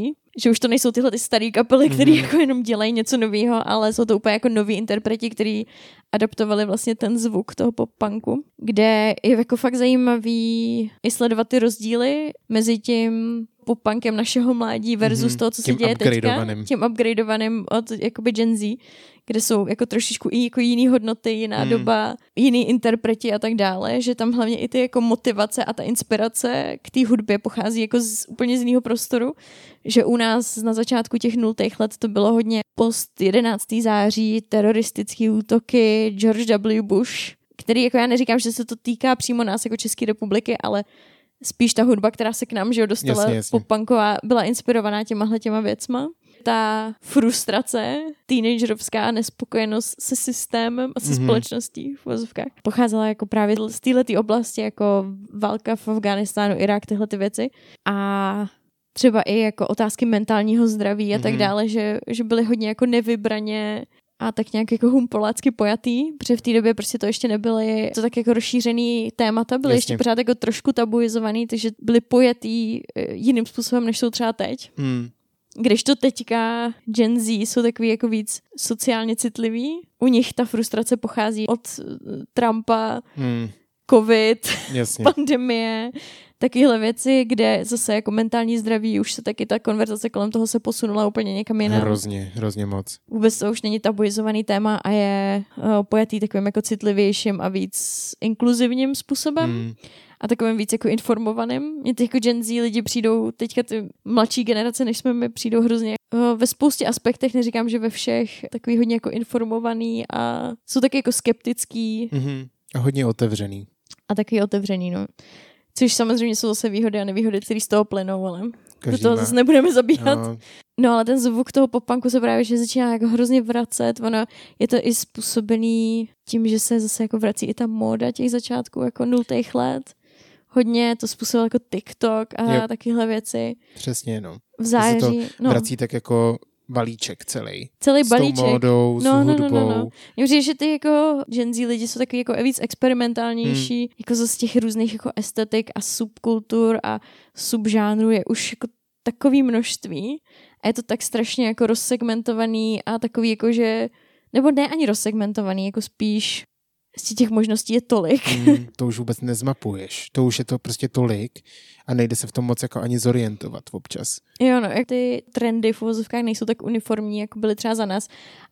Speaker 1: že už to nejsou tyhle ty staré kapely, které
Speaker 2: Mhm.
Speaker 1: jako jenom dělají něco nového, ale jsou to úplně jako noví interpreti, kteří adaptovali vlastně ten zvuk toho pop-punku, kde je jako fakt zajímavý i sledovat ty rozdíly mezi tím pop-punkem našeho mládí versus
Speaker 2: Mhm.
Speaker 1: toho, co se děje teďka. Tím upgradeovaným od jakoby Gen Z, kde jsou jako trošičku i jako jiný hodnoty, jiná
Speaker 2: Hmm.
Speaker 1: doba, jiný interpreti a tak dále, že tam hlavně i ty jako motivace a ta inspirace k té hudbě pochází jako z úplně z jiného prostoru, že u nás na začátku těch nultých let to bylo hodně post 11. září, teroristické útoky, George W. Bush, který jako já neříkám, že se to týká přímo nás jako České republiky, ale spíš ta hudba, která se k nám že jo, dostala
Speaker 2: Jasně, jasně.
Speaker 1: pop-punková, byla inspirovaná těmahle těma věcma. Ta frustrace, teenagerovská nespokojenost se systémem a se
Speaker 2: Mhm.
Speaker 1: mm-hmm. společností v vozovkách pocházela jako právě z této oblasti, jako válka v Afganistánu, Irák, tyhle ty věci. A třeba i jako otázky mentálního zdraví a tak
Speaker 2: Mhm.
Speaker 1: dále, že, že byly hodně jako nevybraně a tak nějak jako humpolácky pojatý, protože v té době prostě to ještě nebyly to tak jako rozšířený témata, byly
Speaker 2: Jasně.
Speaker 1: ještě pořád jako trošku tabuizovaný, takže byly pojatý eh, jiným způsobem, než jsou třeba teď.
Speaker 2: Hmm.
Speaker 1: Když to teďka Gen Z jsou takový jako víc sociálně citliví, u nich ta frustrace pochází od eh, Trumpa
Speaker 2: Hmm.
Speaker 1: covid,
Speaker 2: Jasně. [laughs]
Speaker 1: pandemie, takovéhle věci, kde zase jako mentální zdraví už se taky ta konverzace kolem toho se posunula úplně někam jinam.
Speaker 2: Hrozně, hrozně moc.
Speaker 1: Vůbec to už není tabuizovaný téma a je uh, pojatý takovým jako citlivějším a víc inkluzivním způsobem
Speaker 2: Mm,
Speaker 1: a takovým víc jako informovaným. Mě ty jako Gen Z lidi přijdou, teďka ty mladší generace, než jsme my, přijdou hrozně uh, ve spoustě aspektech, neříkám, že ve všech, takový hodně jako informovaný a jsou taky jako skeptický
Speaker 2: mm, a hodně otevřený.
Speaker 1: a taky otevřený, no. Což samozřejmě jsou zase výhody a nevýhody, které z toho plynou, ale do
Speaker 2: Každý
Speaker 1: toho
Speaker 2: má-
Speaker 1: zase nebudeme zabíhat.
Speaker 2: No,
Speaker 1: No ale ten zvuk toho popanku se právě že začíná jako hrozně vracet. Ono je to i způsobený tím, že se zase jako vrací i ta móda těch začátků jako nultých let. Hodně to způsobil jako TikTok a
Speaker 2: Jo.
Speaker 1: takyhle věci.
Speaker 2: přesně, no.
Speaker 1: V září,
Speaker 2: to
Speaker 1: no,
Speaker 2: Vrací tak jako balíček celý.
Speaker 1: celý
Speaker 2: S tou
Speaker 1: balíček.
Speaker 2: módou, s
Speaker 1: No, no, no,
Speaker 2: hudbou.
Speaker 1: no, no. Mně přijde, že ty jako Gen Z lidi jsou takový jako víc experimentálnější,
Speaker 2: Hmm.
Speaker 1: jako z těch různých jako estetik a subkultur a subžánrů je už jako takový množství a je to tak strašně jako rozsegmentovaný a takový jako, že nebo ne ani rozsegmentovaný, jako spíš z těch možností je tolik.
Speaker 2: Mm, to už vůbec nezmapuješ. To už je to prostě tolik a nejde se v tom moc jako ani zorientovat občas.
Speaker 1: Jo, no, jak ty trendy v uvozovkách nejsou tak uniformní, jako byly třeba za nás.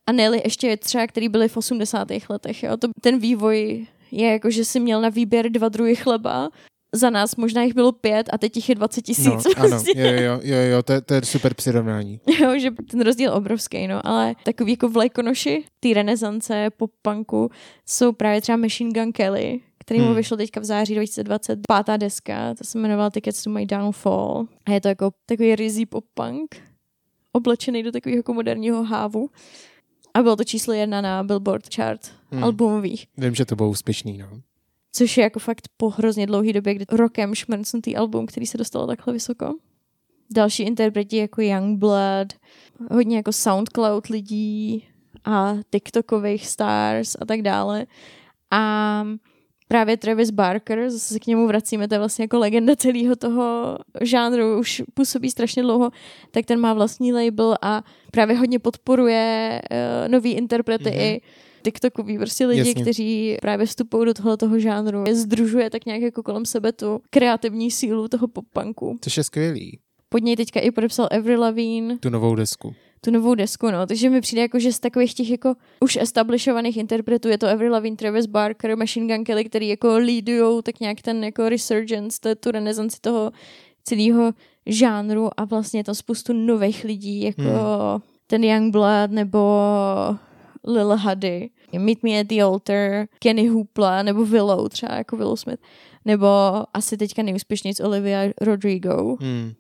Speaker 1: A ne ještě třeba, který byly v 80. letech. Jo. To, ten vývoj je jako, že si měl na výběr dva druhy chleba. Za nás možná jich bylo pět a teď jich je 20 tisíc.
Speaker 2: No, [laughs] ano,
Speaker 1: prostě.
Speaker 2: jo, jo, jo, jo to, je, to je super přirovnání. [laughs]
Speaker 1: Jo, že ten rozdíl obrovský, no, ale takový jako vlajkonoši, ty renesance, pop-punku, jsou právě třeba Machine Gun Kelly, který mu
Speaker 2: Hmm.
Speaker 1: vyšlo teďka v září 2020, pátá deska, to se jmenovala Tickets to My Downfall. A je to jako takový rizí pop-punk, oblečený do takového jako moderního hávu. A bylo to číslo jedna na Billboard chart
Speaker 2: Hmm.
Speaker 1: albumových.
Speaker 2: Vím, že to bylo úspěšný, no.
Speaker 1: Což je jako fakt po hrozně dlouhé době, kdy rokem šmrcnutý album, který se dostal takhle vysoko. Další interpreti jako Youngblood, hodně jako Soundcloud lidí a TikTokových stars a tak dále. A právě Travis Barker, zase se k němu vracíme, to je vlastně jako legenda celého toho žánru, už působí strašně dlouho, tak ten má vlastní label a právě hodně podporuje uh, nový interprety
Speaker 2: Mhm.
Speaker 1: mm-hmm. i TikTokový prostě lidi,
Speaker 2: Jasně.
Speaker 1: kteří právě vstupují do tohoto toho žánru. Združuje tak nějak jako kolem sebe tu kreativní sílu toho pop-punku.
Speaker 2: Což je skvělý,
Speaker 1: Pod něj teďka i podepsal Avril Lavigne,
Speaker 2: tu novou desku.
Speaker 1: tu novou desku, no. Takže mi přijde jako, že z takových těch jako už establishovaných interpretů je to Avril Lavigne, Travis Barker, Machine Gun Kelly, který jako leadujou tak nějak ten jako resurgence, to, tu renesanci toho celého žánru a vlastně to spoustu nových lidí, jako
Speaker 2: Hmm.
Speaker 1: ten Youngblood nebo Lil Huddy, Meet Me at the Altar, Kenny Hoopla nebo Willow třeba, jako Willow Smith, nebo asi teďka nejúspěšnější Olivia Rodrigo
Speaker 2: Hmm.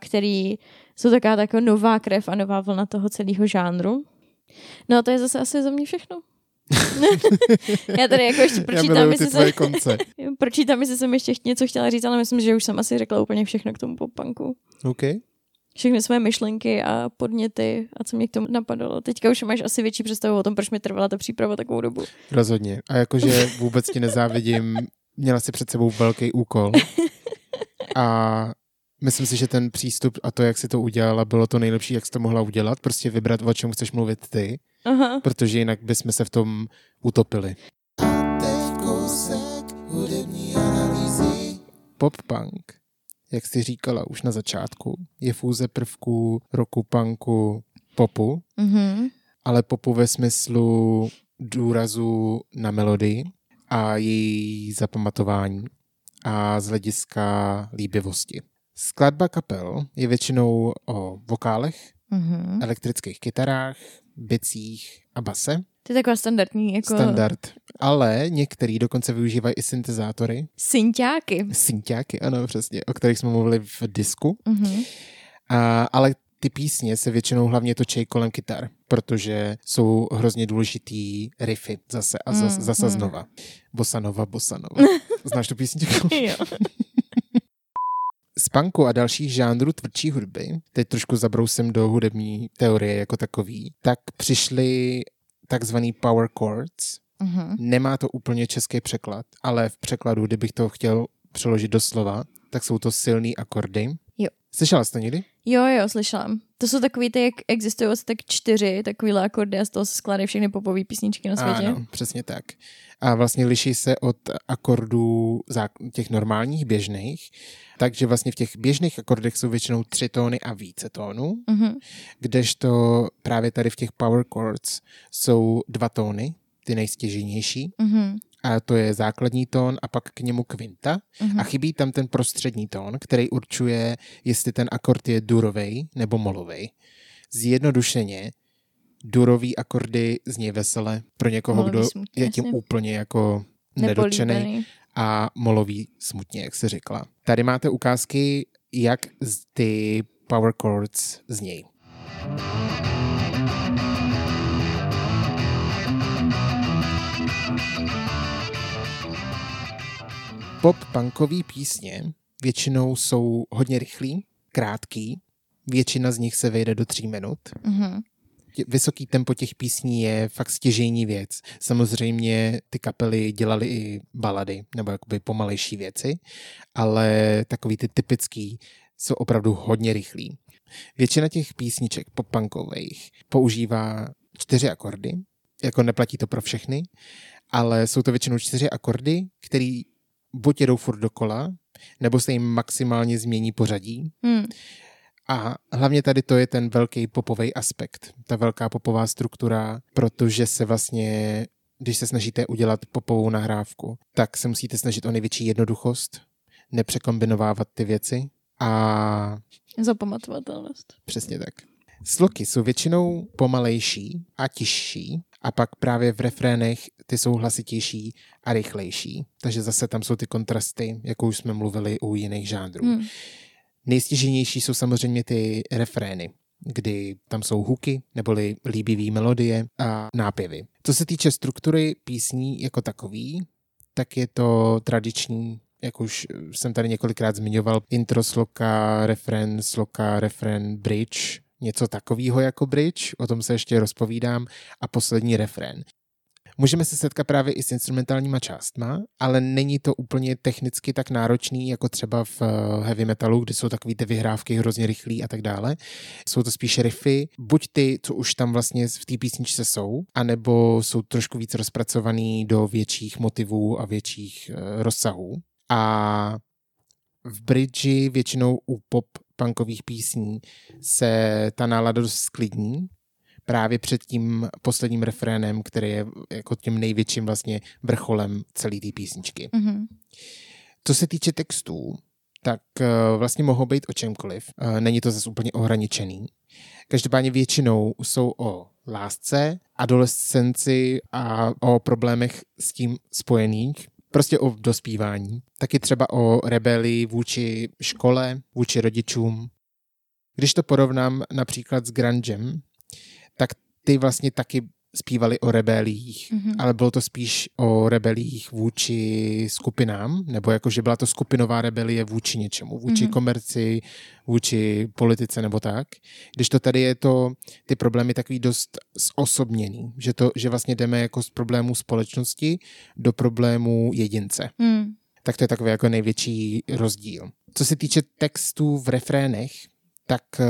Speaker 1: který jsou taková jako nová krev a nová vlna toho celého žánru. No to je zase asi za mě všechno. [laughs] Já tady jako ještě pročítám, jestli jsem,
Speaker 2: konce. [laughs]
Speaker 1: pročítám, jestli jsem ještě něco chtěla říct, ale myslím, že už jsem asi řekla úplně všechno k tomu popanku.
Speaker 2: OK.
Speaker 1: Všechny své myšlenky a podněty a co mě k tomu napadalo. Teďka už máš asi větší představu o tom, proč mi trvala ta příprava takovou dobu.
Speaker 2: Rozhodně. A jakože [laughs] vůbec ti nezávidím, měla si před sebou velký úkol. A myslím si, že ten přístup a to, jak si to udělala, bylo to nejlepší, jak jsi to mohla udělat. Prostě vybrat, o čem chceš mluvit ty,
Speaker 1: Aha.
Speaker 2: protože jinak bychom se v tom utopili. Pop-punk, jak jsi říkala už na začátku, je fúze prvků roku punku popu,
Speaker 1: Mhm.
Speaker 2: ale popu ve smyslu důrazu na melodii a její zapamatování a z hlediska líbivosti. Skladba kapel je většinou o vokálech,
Speaker 1: Mhm.
Speaker 2: elektrických kytarách, bicích a base.
Speaker 1: To je taková standardní jako
Speaker 2: Standard. Ale některý dokonce využívají i syntezátory,
Speaker 1: synťáky.
Speaker 2: synťáky, ano, přesně, o kterých jsme mluvili v disku.
Speaker 1: Mhm.
Speaker 2: A, ale ty písně se většinou hlavně točí kolem kytar, protože jsou hrozně důležitý riffy zase a zas,
Speaker 1: Mm,
Speaker 2: zase
Speaker 1: mm.
Speaker 2: znova. Bosanova, bosanova. [laughs] Znáš tu písničku?
Speaker 1: Jo.
Speaker 2: Z punku a dalších žánrů tvrdší hudby, teď trošku zabrousím do hudební teorie jako takový, tak přišly takzvaný power chords.
Speaker 1: Mhm.
Speaker 2: Nemá to úplně český překlad, ale v překladu, kdybych to chtěl přeložit do slova, tak jsou to silný akordy.
Speaker 1: Jo.
Speaker 2: Slyšela jsi to někdy?
Speaker 1: Jo, jo, slyšela. To jsou takový ty, jak existují asi tak čtyři takovýhle akordy a z toho se skládají všechny popové písničky na světě.
Speaker 2: Ano, přesně tak. A vlastně liší se od akordů těch normálních, běžných, takže vlastně v těch běžných akordech jsou většinou tři tóny a více tónů,
Speaker 1: Mhm.
Speaker 2: kdežto právě tady v těch power chords jsou dva tóny, ty nejstěženější,
Speaker 1: Mhm.
Speaker 2: A to je základní tón a pak k němu kvinta
Speaker 1: Mhm.
Speaker 2: a chybí tam ten prostřední tón, který určuje, jestli ten akord je durovej nebo molovej. Zjednodušeně, durový akordy zní vesele pro někoho,
Speaker 1: Molový
Speaker 2: kdo
Speaker 1: smutně,
Speaker 2: je tím
Speaker 1: jasně.
Speaker 2: úplně jako nedotčený
Speaker 1: Nepolíbený.
Speaker 2: a molový smutně, jak se řekla. Tady máte ukázky, jak ty power chords znějí. Pop-punkové písně většinou jsou hodně rychlý, krátký, většina z nich se vejde do tří minut.
Speaker 1: Mhm.
Speaker 2: Tě- Vysoký tempo těch písní je fakt stěžejní věc. Samozřejmě ty kapely dělaly i balady, nebo jakoby pomalejší věci, ale takový ty typický jsou opravdu hodně rychlí. Většina těch písniček pop-punkových používá čtyři akordy, jako neplatí to pro všechny, ale jsou to většinou čtyři akordy, který buď jedou furt dokola, nebo se jim maximálně změní pořadí,
Speaker 1: Hmm.
Speaker 2: a hlavně tady to je ten velký popový aspekt, ta velká popová struktura, protože se vlastně, když se snažíte udělat popovou nahrávku, tak se musíte snažit o největší jednoduchost, nepřekombinovávat ty věci a
Speaker 1: Zapamatovatelnost.
Speaker 2: přesně tak. Sloky jsou většinou pomalejší a tižší a pak právě v refrénech ty jsou hlasitější a rychlejší. Takže zase tam jsou ty kontrasty, jako už jsme mluvili u jiných žánrů.
Speaker 1: Hmm.
Speaker 2: Nejstěženější jsou samozřejmě ty refrény, kdy tam jsou huky neboli líbivý melodie a nápěvy. Co se týče struktury písní jako takový, tak je to tradiční, jak už jsem tady několikrát zmiňoval, intro sloka, refrén, sloka, refrén, bridge, něco takového jako bridge, o tom se ještě rozpovídám, a poslední refrén. Můžeme se setkat právě i s instrumentálníma částma, ale není to úplně technicky tak náročný, jako třeba v eh, heavy metalu, kde jsou takové ty vyhrávky hrozně rychlý a tak dále. Jsou to spíše riffy, buď ty, co už tam vlastně v té písničce jsou, anebo jsou trošku víc rozpracovaný do větších motivů a větších eh, rozsahů. A v bridži většinou u pop punkových písní se ta nálada dost sklidní, právě před tím posledním refrénem, který je jako tím největším vlastně vrcholem celé té písničky.
Speaker 1: Mhm.
Speaker 2: Co se týče textů, tak eh, vlastně mohou být o čemkoliv. Eh, Není to zase úplně ohraničený. Každopádně většinou jsou o lásce, adolescenci a o problémech s tím spojených. Prostě o dospívání. Taky třeba o rebelii vůči škole, vůči rodičům. Když to porovnám například s grungem, tak ty vlastně taky zpívali o rebelích,
Speaker 1: Mhm.
Speaker 2: ale bylo to spíš o rebelích vůči skupinám, nebo jako, že byla to skupinová rebelie vůči něčemu, vůči
Speaker 1: Mhm.
Speaker 2: komerci, vůči politice nebo tak. Když to tady je to, ty problémy takový dost zosobněný, že, to, že vlastně jdeme jako z problémů společnosti do problémů jedince
Speaker 1: Hmm.
Speaker 2: tak to je takový jako největší rozdíl. Co se týče textů v refrénech, tak eh,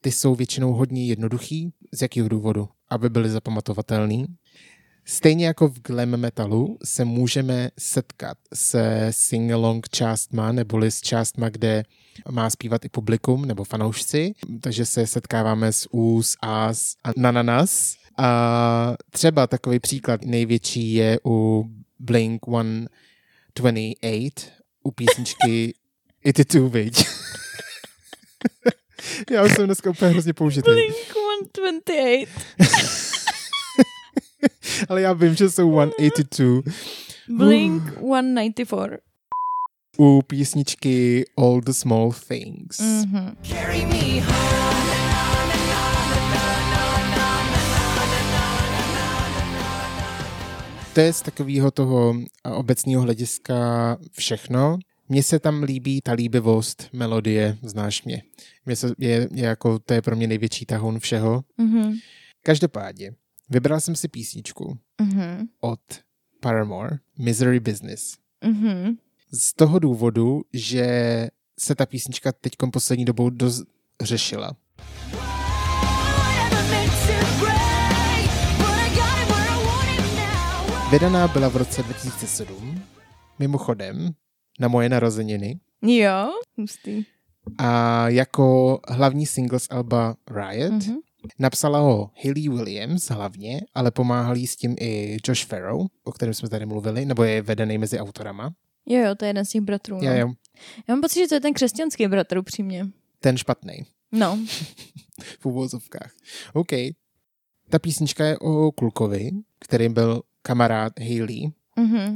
Speaker 2: ty jsou většinou hodně jednoduchý. Z jakého důvodu? Aby byly zapamatovatelný. Stejně jako v glam metalu se můžeme setkat se sing-along částma, neboli s částma, kde má zpívat i publikum nebo fanoušci, takže se setkáváme s ús, as a nananas. A třeba takový příklad největší je u Blink 128 u písničky [laughs] It Too, viď? [laughs] Já už jsem dneska úplně hrozně použitý.
Speaker 1: Blink [laughs] 128.
Speaker 2: Ale já vím, že jsou 182.
Speaker 1: Blink 194.
Speaker 2: U písničky All the Small Things.
Speaker 1: Mhm.
Speaker 4: Carry me home.
Speaker 2: To je z takového toho obecného hlediska všechno. Mně se tam líbí ta líbivost melodie, znáš mě. mě se, je, je jako, to je pro mě největší tahon všeho.
Speaker 1: Mhm.
Speaker 2: Každopádně, vybral jsem si písničku
Speaker 1: Mhm.
Speaker 2: od Paramore, Misery Business.
Speaker 1: Mhm.
Speaker 2: Z toho důvodu, že se ta písnička teď poslední dobou dost řešila. Vydaná byla v roce 2007, mimochodem, na moje narozeniny.
Speaker 1: Jo, hustý.
Speaker 2: A jako hlavní single z Alba Riot
Speaker 1: Mhm.
Speaker 2: napsala ho Hayley Williams hlavně, ale pomáhal jí s tím i Josh Farrow, o kterém jsme tady mluvili, nebo je vedený mezi autorama.
Speaker 1: Jo, jo, to je jeden z těch bratrů. No.
Speaker 2: Jo, jo,
Speaker 1: Já mám pocit, že to je ten křesťanský bratr, upřímně.
Speaker 2: ten špatný.
Speaker 1: No, [laughs]
Speaker 2: v uvozovkách. OK. Ta písnička je o klukovi, který byl kamarád Hayley,
Speaker 1: mhm.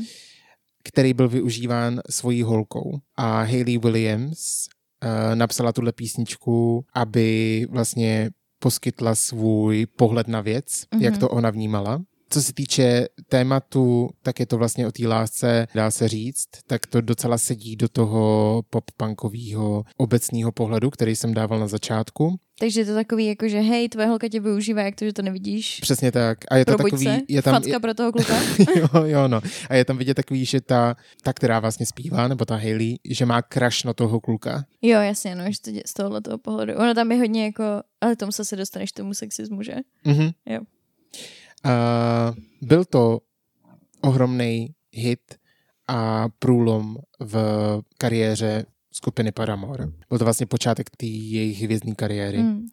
Speaker 2: Který byl využíván svojí holkou. A Hayley Williams uh, napsala tuhle písničku, aby vlastně poskytla svůj pohled na věc, mm-hmm. jak to ona vnímala. Co se týče tématu, tak je to vlastně o té lásce, dá se říct, tak to docela sedí do toho pop-punkového obecného pohledu, který jsem dával na začátku.
Speaker 1: Takže je to takový, jako že hej, tvoje holka tě využívá, jak to, že to nevidíš.
Speaker 2: Přesně tak. A je to
Speaker 1: Probuď
Speaker 2: takový,
Speaker 1: se,
Speaker 2: je tam,
Speaker 1: facka pro toho kluka. [laughs]
Speaker 2: jo, jo, no. A je tam vidět takový, že ta, ta, která vlastně zpívá, nebo ta Hailey, že má crush na toho kluka.
Speaker 1: jo, jasně, no, že to dě- z tohohle toho pohledu. Ono tam je hodně jako, ale tomu se dostaneš tomu sexismu, že?
Speaker 2: Mhm.
Speaker 1: Jo.
Speaker 2: A byl to ohromný hit a průlom v kariéře skupiny Paramore. Byl to vlastně počátek té jejich hvězdní kariéry.
Speaker 1: Mm.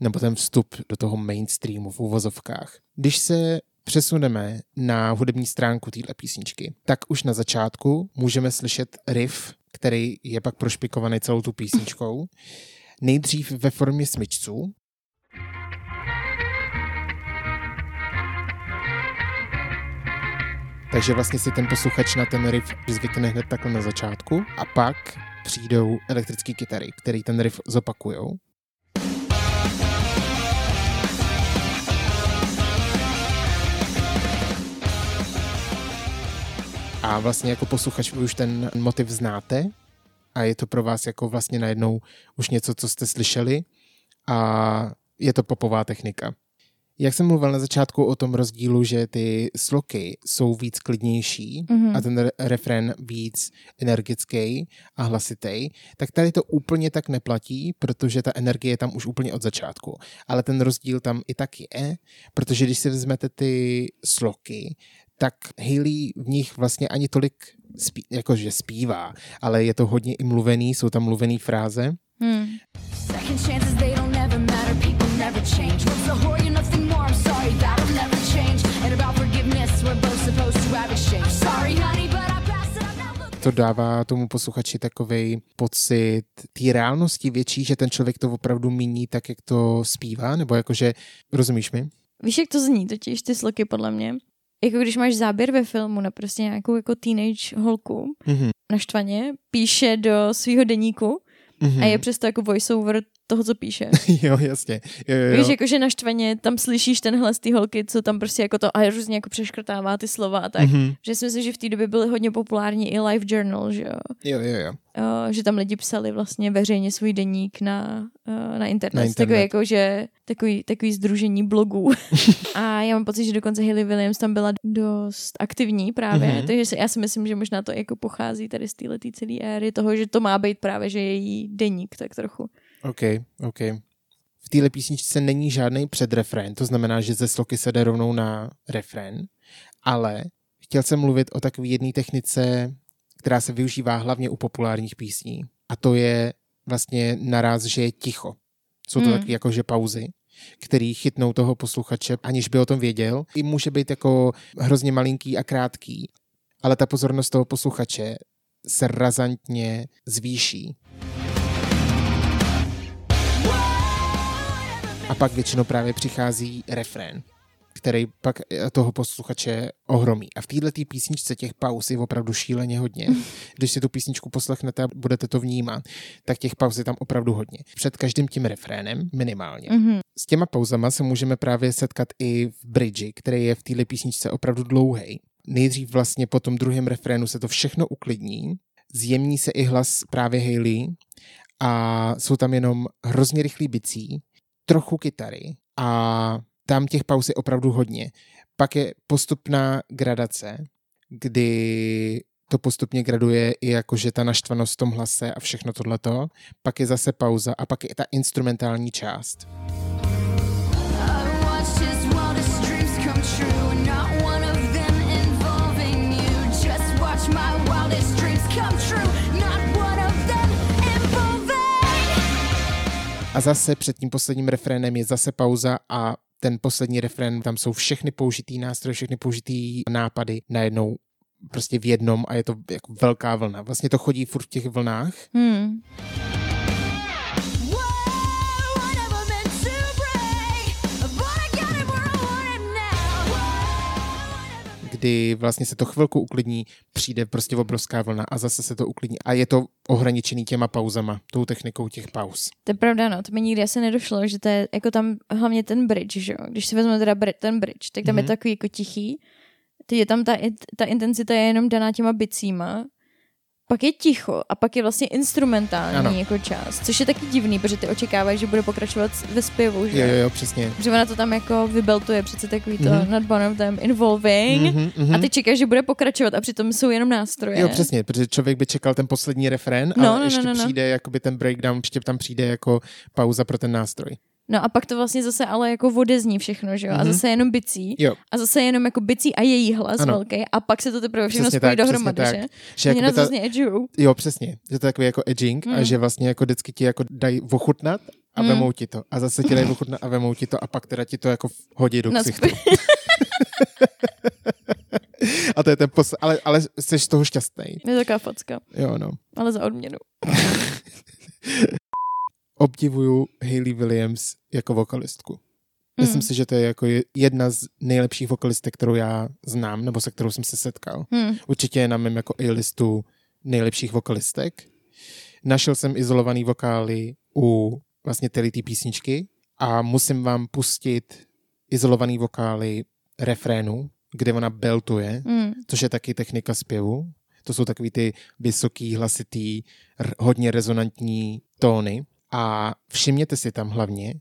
Speaker 2: nebo ten vstup do toho mainstreamu v uvozovkách. Když se přesuneme na hudební stránku téhle písničky, tak už na začátku můžeme slyšet riff, který je pak prošpikovaný celou tu písničkou. Nejdřív ve formě smyčců, Takže vlastně si ten posluchač na ten riff zvykne hned takhle na začátku a pak přijdou elektrické kytary, který ten riff zopakujou. A vlastně jako posluchač už ten motiv znáte a je to pro vás jako vlastně najednou už něco, co jste slyšeli a je to popová technika. Jak jsem mluvil na začátku o tom rozdílu, že ty sloky jsou víc klidnější
Speaker 1: Mhm.
Speaker 2: a ten re- refrén víc energický a hlasitý, tak tady to úplně tak neplatí, protože ta energie je tam už úplně od začátku. Ale ten rozdíl tam i tak je, protože když si vezmete ty sloky, tak Hailey v nich vlastně ani tolik spí, jakože zpívá, ale je to hodně i mluvený, jsou tam mluvený fráze.
Speaker 1: Hmm.
Speaker 5: To have exchange. Sorry, honey, but I passed it. I'm not looking.
Speaker 2: To dává tomu posluchači takový pocit té reálnosti větší, že ten člověk to opravdu míní tak, jak to zpívá, nebo jakože, rozumíš mi?
Speaker 1: Víš, jak to zní totiž, ty sloky, podle mě? Jako když máš záběr ve filmu na prostě nějakou jako teenage holku
Speaker 2: Mhm.
Speaker 1: naštvaně, píše do svého deníku
Speaker 2: Mhm.
Speaker 1: a je přesto jako voiceover toho, co píše. [laughs]
Speaker 2: jo, jasně. Jo, jo, jo.
Speaker 1: Víš, jakože naštvaně tam slyšíš ten hlas té holky, co tam prostě jako to a různě jako přeškrtává ty slova a tak. Mm-hmm.
Speaker 2: Mhm.
Speaker 1: Že si myslím, že v té době byly hodně populární i live journal, že jo.
Speaker 2: jo, jo, jo.
Speaker 1: Uh, že tam lidi psali vlastně veřejně svůj deník na, uh, na internet.
Speaker 2: Na internet.
Speaker 1: Takový jako, že takový, takový združení blogů. [laughs] a já mám pocit, že dokonce Hayley Williams tam byla dost aktivní právě,
Speaker 2: Mhm.
Speaker 1: mm-hmm. takže já si myslím, že možná to jako pochází tady z této celé éry toho, že to má být právě, že její deník tak trochu.
Speaker 2: OK, OK. V téhle písničce není žádný předrefrén, to znamená, že ze sloky se jde rovnou na refrén, ale chtěl jsem mluvit o takové jedné technice, která se využívá hlavně u populárních písní. A to je vlastně naraz, že je ticho. Jsou to
Speaker 1: Hmm.
Speaker 2: mm. takové jakože pauzy, který chytnou toho posluchače, aniž by o tom věděl. I může být jako hrozně malinký a krátký, ale ta pozornost toho posluchače se razantně zvýší. A pak většinou právě přichází refrén, který pak eh, toho posluchače ohromí. A v této písničce těch pauz je opravdu šíleně hodně. Když si tu písničku poslechnete a budete to vnímat, tak těch pauz je tam opravdu hodně. Před každým tím refrénem minimálně.
Speaker 1: Mm-hmm.
Speaker 2: S těma pauzama se můžeme právě setkat i v bridži, který je v této písničce opravdu dlouhý. Nejdřív vlastně po tom druhém refrénu se to všechno uklidní, zjemní se i hlas právě Hailey a jsou tam jenom hrozně rychlý bicí, trochu kytary a tam těch pauz je opravdu hodně. Pak je postupná gradace, kdy to postupně graduje i jako, že ta naštvanost v tom hlase a všechno tohleto. Pak je zase pauza a pak je ta instrumentální část.
Speaker 5: I
Speaker 2: A zase před tím posledním refrénem je zase pauza a ten poslední refrén, tam jsou všechny použitý nástroje, všechny použitý nápady najednou prostě v jednom a je to jako velká vlna. Vlastně to chodí furt v těch vlnách.
Speaker 1: Hmm.
Speaker 2: Kdy vlastně se to chvilku uklidní, přijde prostě obrovská vlna a zase se to uklidní. A je to ohraničený těma pauzama, tou technikou těch pauz.
Speaker 1: To je pravda, no, to mi nikdy asi nedošlo, že to je jako tam hlavně ten bridge, že jo. Když si vezmeme teda ten bridge, tak tam mm-hmm. je
Speaker 2: Mhm.
Speaker 1: takový jako tichý. Teď je tam ta, ta intenzita je jenom daná těma bicíma. Pak je ticho a pak je vlastně instrumentální
Speaker 2: Ano.
Speaker 1: jako část, což je taky divný, protože ty očekávají, že bude pokračovat ve zpěvu, že
Speaker 2: Jo, jo, jo, přesně.
Speaker 1: Že ona to tam jako vybeltuje, přece takový to
Speaker 2: Mhm.
Speaker 1: mm-hmm. not one of them involving.
Speaker 2: Mhm,
Speaker 1: Mm-hmm.
Speaker 2: mhm.
Speaker 1: A ty čekáš, že bude pokračovat a přitom jsou jenom nástroje.
Speaker 2: Jo, přesně, protože člověk by čekal ten poslední refrén,
Speaker 1: No,
Speaker 2: ale
Speaker 1: no,
Speaker 2: ještě
Speaker 1: no, no, no.
Speaker 2: přijde jakoby ten breakdown, ještě tam přijde jako pauza pro ten nástroj.
Speaker 1: No a pak to vlastně zase ale jako odezní všechno, že jo?
Speaker 2: Mhm.
Speaker 1: A zase jenom bicí.
Speaker 2: Jo,
Speaker 1: A zase jenom jako bicí a její hlas
Speaker 2: Ano.
Speaker 1: velký a pak se to teprve všechno
Speaker 2: Přesně
Speaker 1: spojí
Speaker 2: tak,
Speaker 1: dohromady, že?
Speaker 2: že
Speaker 1: nás
Speaker 2: ta,
Speaker 1: vlastně edžujou.
Speaker 2: jo, přesně, že to je takový jako edging a
Speaker 1: Mm.
Speaker 2: že vlastně jako vždycky ti jako dají ochutnat a
Speaker 1: Mm.
Speaker 2: vemou ti to. A zase ti dají ochutnat a vemou ti to a pak teda ti to jako hodí do
Speaker 1: Na
Speaker 2: ksichtu. [laughs] A to je ten pos... ale, ale jsi z toho šťastný.
Speaker 1: je to taková facka,
Speaker 2: Jo, no.
Speaker 1: ale za odměnu. [laughs]
Speaker 2: Obdivuju Hayley Williams jako vokalistku. Myslím
Speaker 1: Hmm.
Speaker 2: si, že to je jako je- jedna z nejlepších vokalistek, kterou já znám, nebo se kterou jsem se setkal.
Speaker 1: Hmm.
Speaker 2: Určitě je na mém jako A-listu nejlepších vokalistek. Našel jsem izolovaný vokály u vlastně téhle té písničky a musím vám pustit izolovaný vokály refrénu, kde ona beltuje,
Speaker 1: Hmm.
Speaker 2: což je taky technika zpěvu. To jsou takový ty vysoký, hlasitý, hodně rezonantní tóny. A všimněte si tam hlavně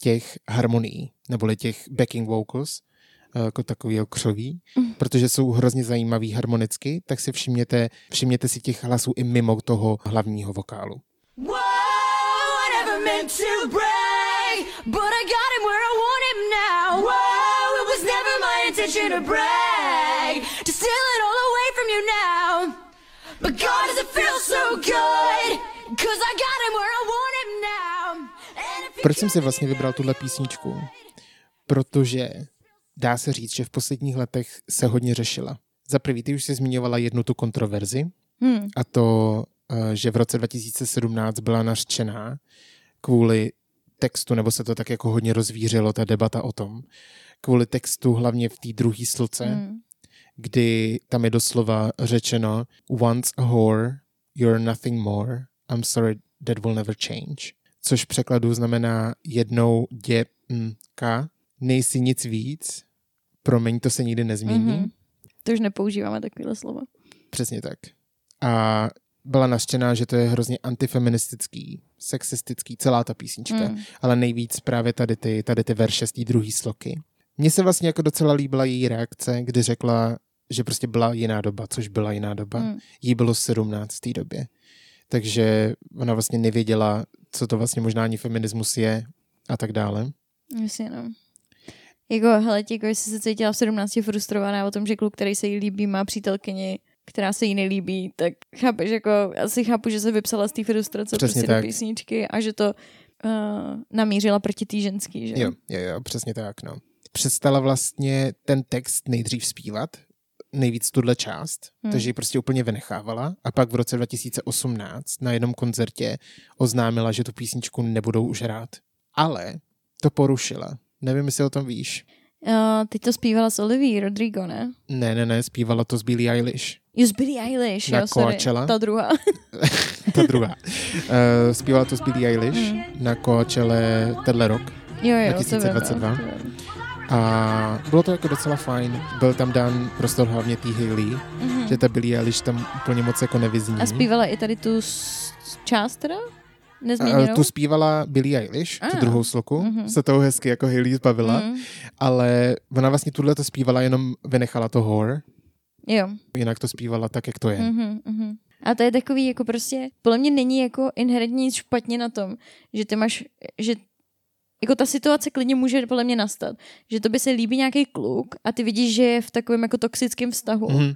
Speaker 2: těch harmonií, neboli těch backing vocals, eh, jako takový křoví,
Speaker 1: Mm.
Speaker 2: protože jsou hrozně zajímavý harmonicky, tak si všimněte, všimněte si těch hlasů i mimo toho hlavního vokálu.
Speaker 5: Whoa, I never meant to break, but I got him where I want him now. Whoa, it was never my intention to brag, to steal it all away from you now. But God, does it feel so good? Cause I got him where I want
Speaker 2: Proč jsem si vlastně vybral tuhle písničku? Protože dá se říct, že v posledních letech se hodně řešila. Za prvý, ty už si zmiňovala jednu tu kontroverzi,
Speaker 1: Hmm.
Speaker 2: a to, eh, že v roce 2017 byla nařčená kvůli textu, nebo se to tak jako hodně rozvířilo, ta debata o tom, kvůli textu hlavně v té druhé sloce,
Speaker 1: Hmm.
Speaker 2: kdy tam je doslova řečeno once a whore, you're nothing more, I'm sorry, that will never change. Což v překladu znamená jednou děmka, nejsi nic víc, promiň, to se nikdy nezmění.
Speaker 1: Mhm. To už nepoužíváme takovéhle slova.
Speaker 2: Přesně tak. A byla nařčená, že to je hrozně antifeministický, sexistický, celá ta písnička,
Speaker 1: Mm.
Speaker 2: ale nejvíc právě tady ty, tady ty verše z té druhé sloky. Mně se vlastně jako docela líbila její reakce, kdy řekla, že prostě byla jiná doba, což byla jiná doba.
Speaker 1: Mm.
Speaker 2: Jí bylo 17 v té době. Takže ona vlastně nevěděla, co to vlastně možná ani feminismus je a tak dále.
Speaker 1: Jasně, no. Jako, hele, jako jestli se cítila v 17 frustrovaná o tom, že kluk, který se jí líbí, má přítelkyni, která se jí nelíbí, tak chápeš, jako, asi chápu, že se vypsala z té frustrace
Speaker 2: Přesně
Speaker 1: prostě
Speaker 2: tak.
Speaker 1: do písničky a že to uh, namířila proti té ženský, že?
Speaker 2: Jo, jo, jo, přesně tak, no. Přestala vlastně ten text nejdřív zpívat, nejvíc tuhle část,
Speaker 1: Hmm.
Speaker 2: hmm. takže ji prostě úplně vynechávala a pak v roce 2018 na jednom koncertě oznámila, že tu písničku nebudou už hrát. Ale to porušila. Nevím, jestli o tom víš.
Speaker 1: Uh, teď to zpívala s Olivia Rodrigo, ne?
Speaker 2: Ne, ne, ne, zpívala to s Billie Eilish.
Speaker 1: Jo, z Billie Eilish,
Speaker 2: Na
Speaker 1: jo, sorry.
Speaker 2: Coachella?
Speaker 1: Ta druhá. [laughs]
Speaker 2: Ta druhá. Uh, zpívala to s Billie Eilish
Speaker 1: Mm.
Speaker 2: na Coachelle tenhle rok.
Speaker 1: Jo, jo,
Speaker 2: 2022.
Speaker 1: To vím, to vím.
Speaker 2: A bylo to jako docela fajn. Byl tam dán prostor hlavně tý Hailey,
Speaker 1: Mhm.
Speaker 2: že ta Billie Eilish tam úplně moc jako nevyzní.
Speaker 1: A zpívala i tady tu s- část teda?
Speaker 2: A tu zpívala Billie Eilish, tu
Speaker 1: A.
Speaker 2: druhou sloku,
Speaker 1: Mhm.
Speaker 2: se toho hezky jako Hailey zbavila,
Speaker 1: Mm.
Speaker 2: ale ona vlastně tuhle to zpívala, jenom vynechala to whore
Speaker 1: Jo.
Speaker 2: Jinak to zpívala tak, jak to je.
Speaker 1: Mhm, mhm. A to je takový, jako prostě, podle mě není jako inherentně nic špatně na tom, že ty máš, že jako ta situace klidně může podle mě nastat, že to by se líbí nějaký kluk a ty vidíš, že je v takovém jako toxickém vztahu
Speaker 2: Mhm.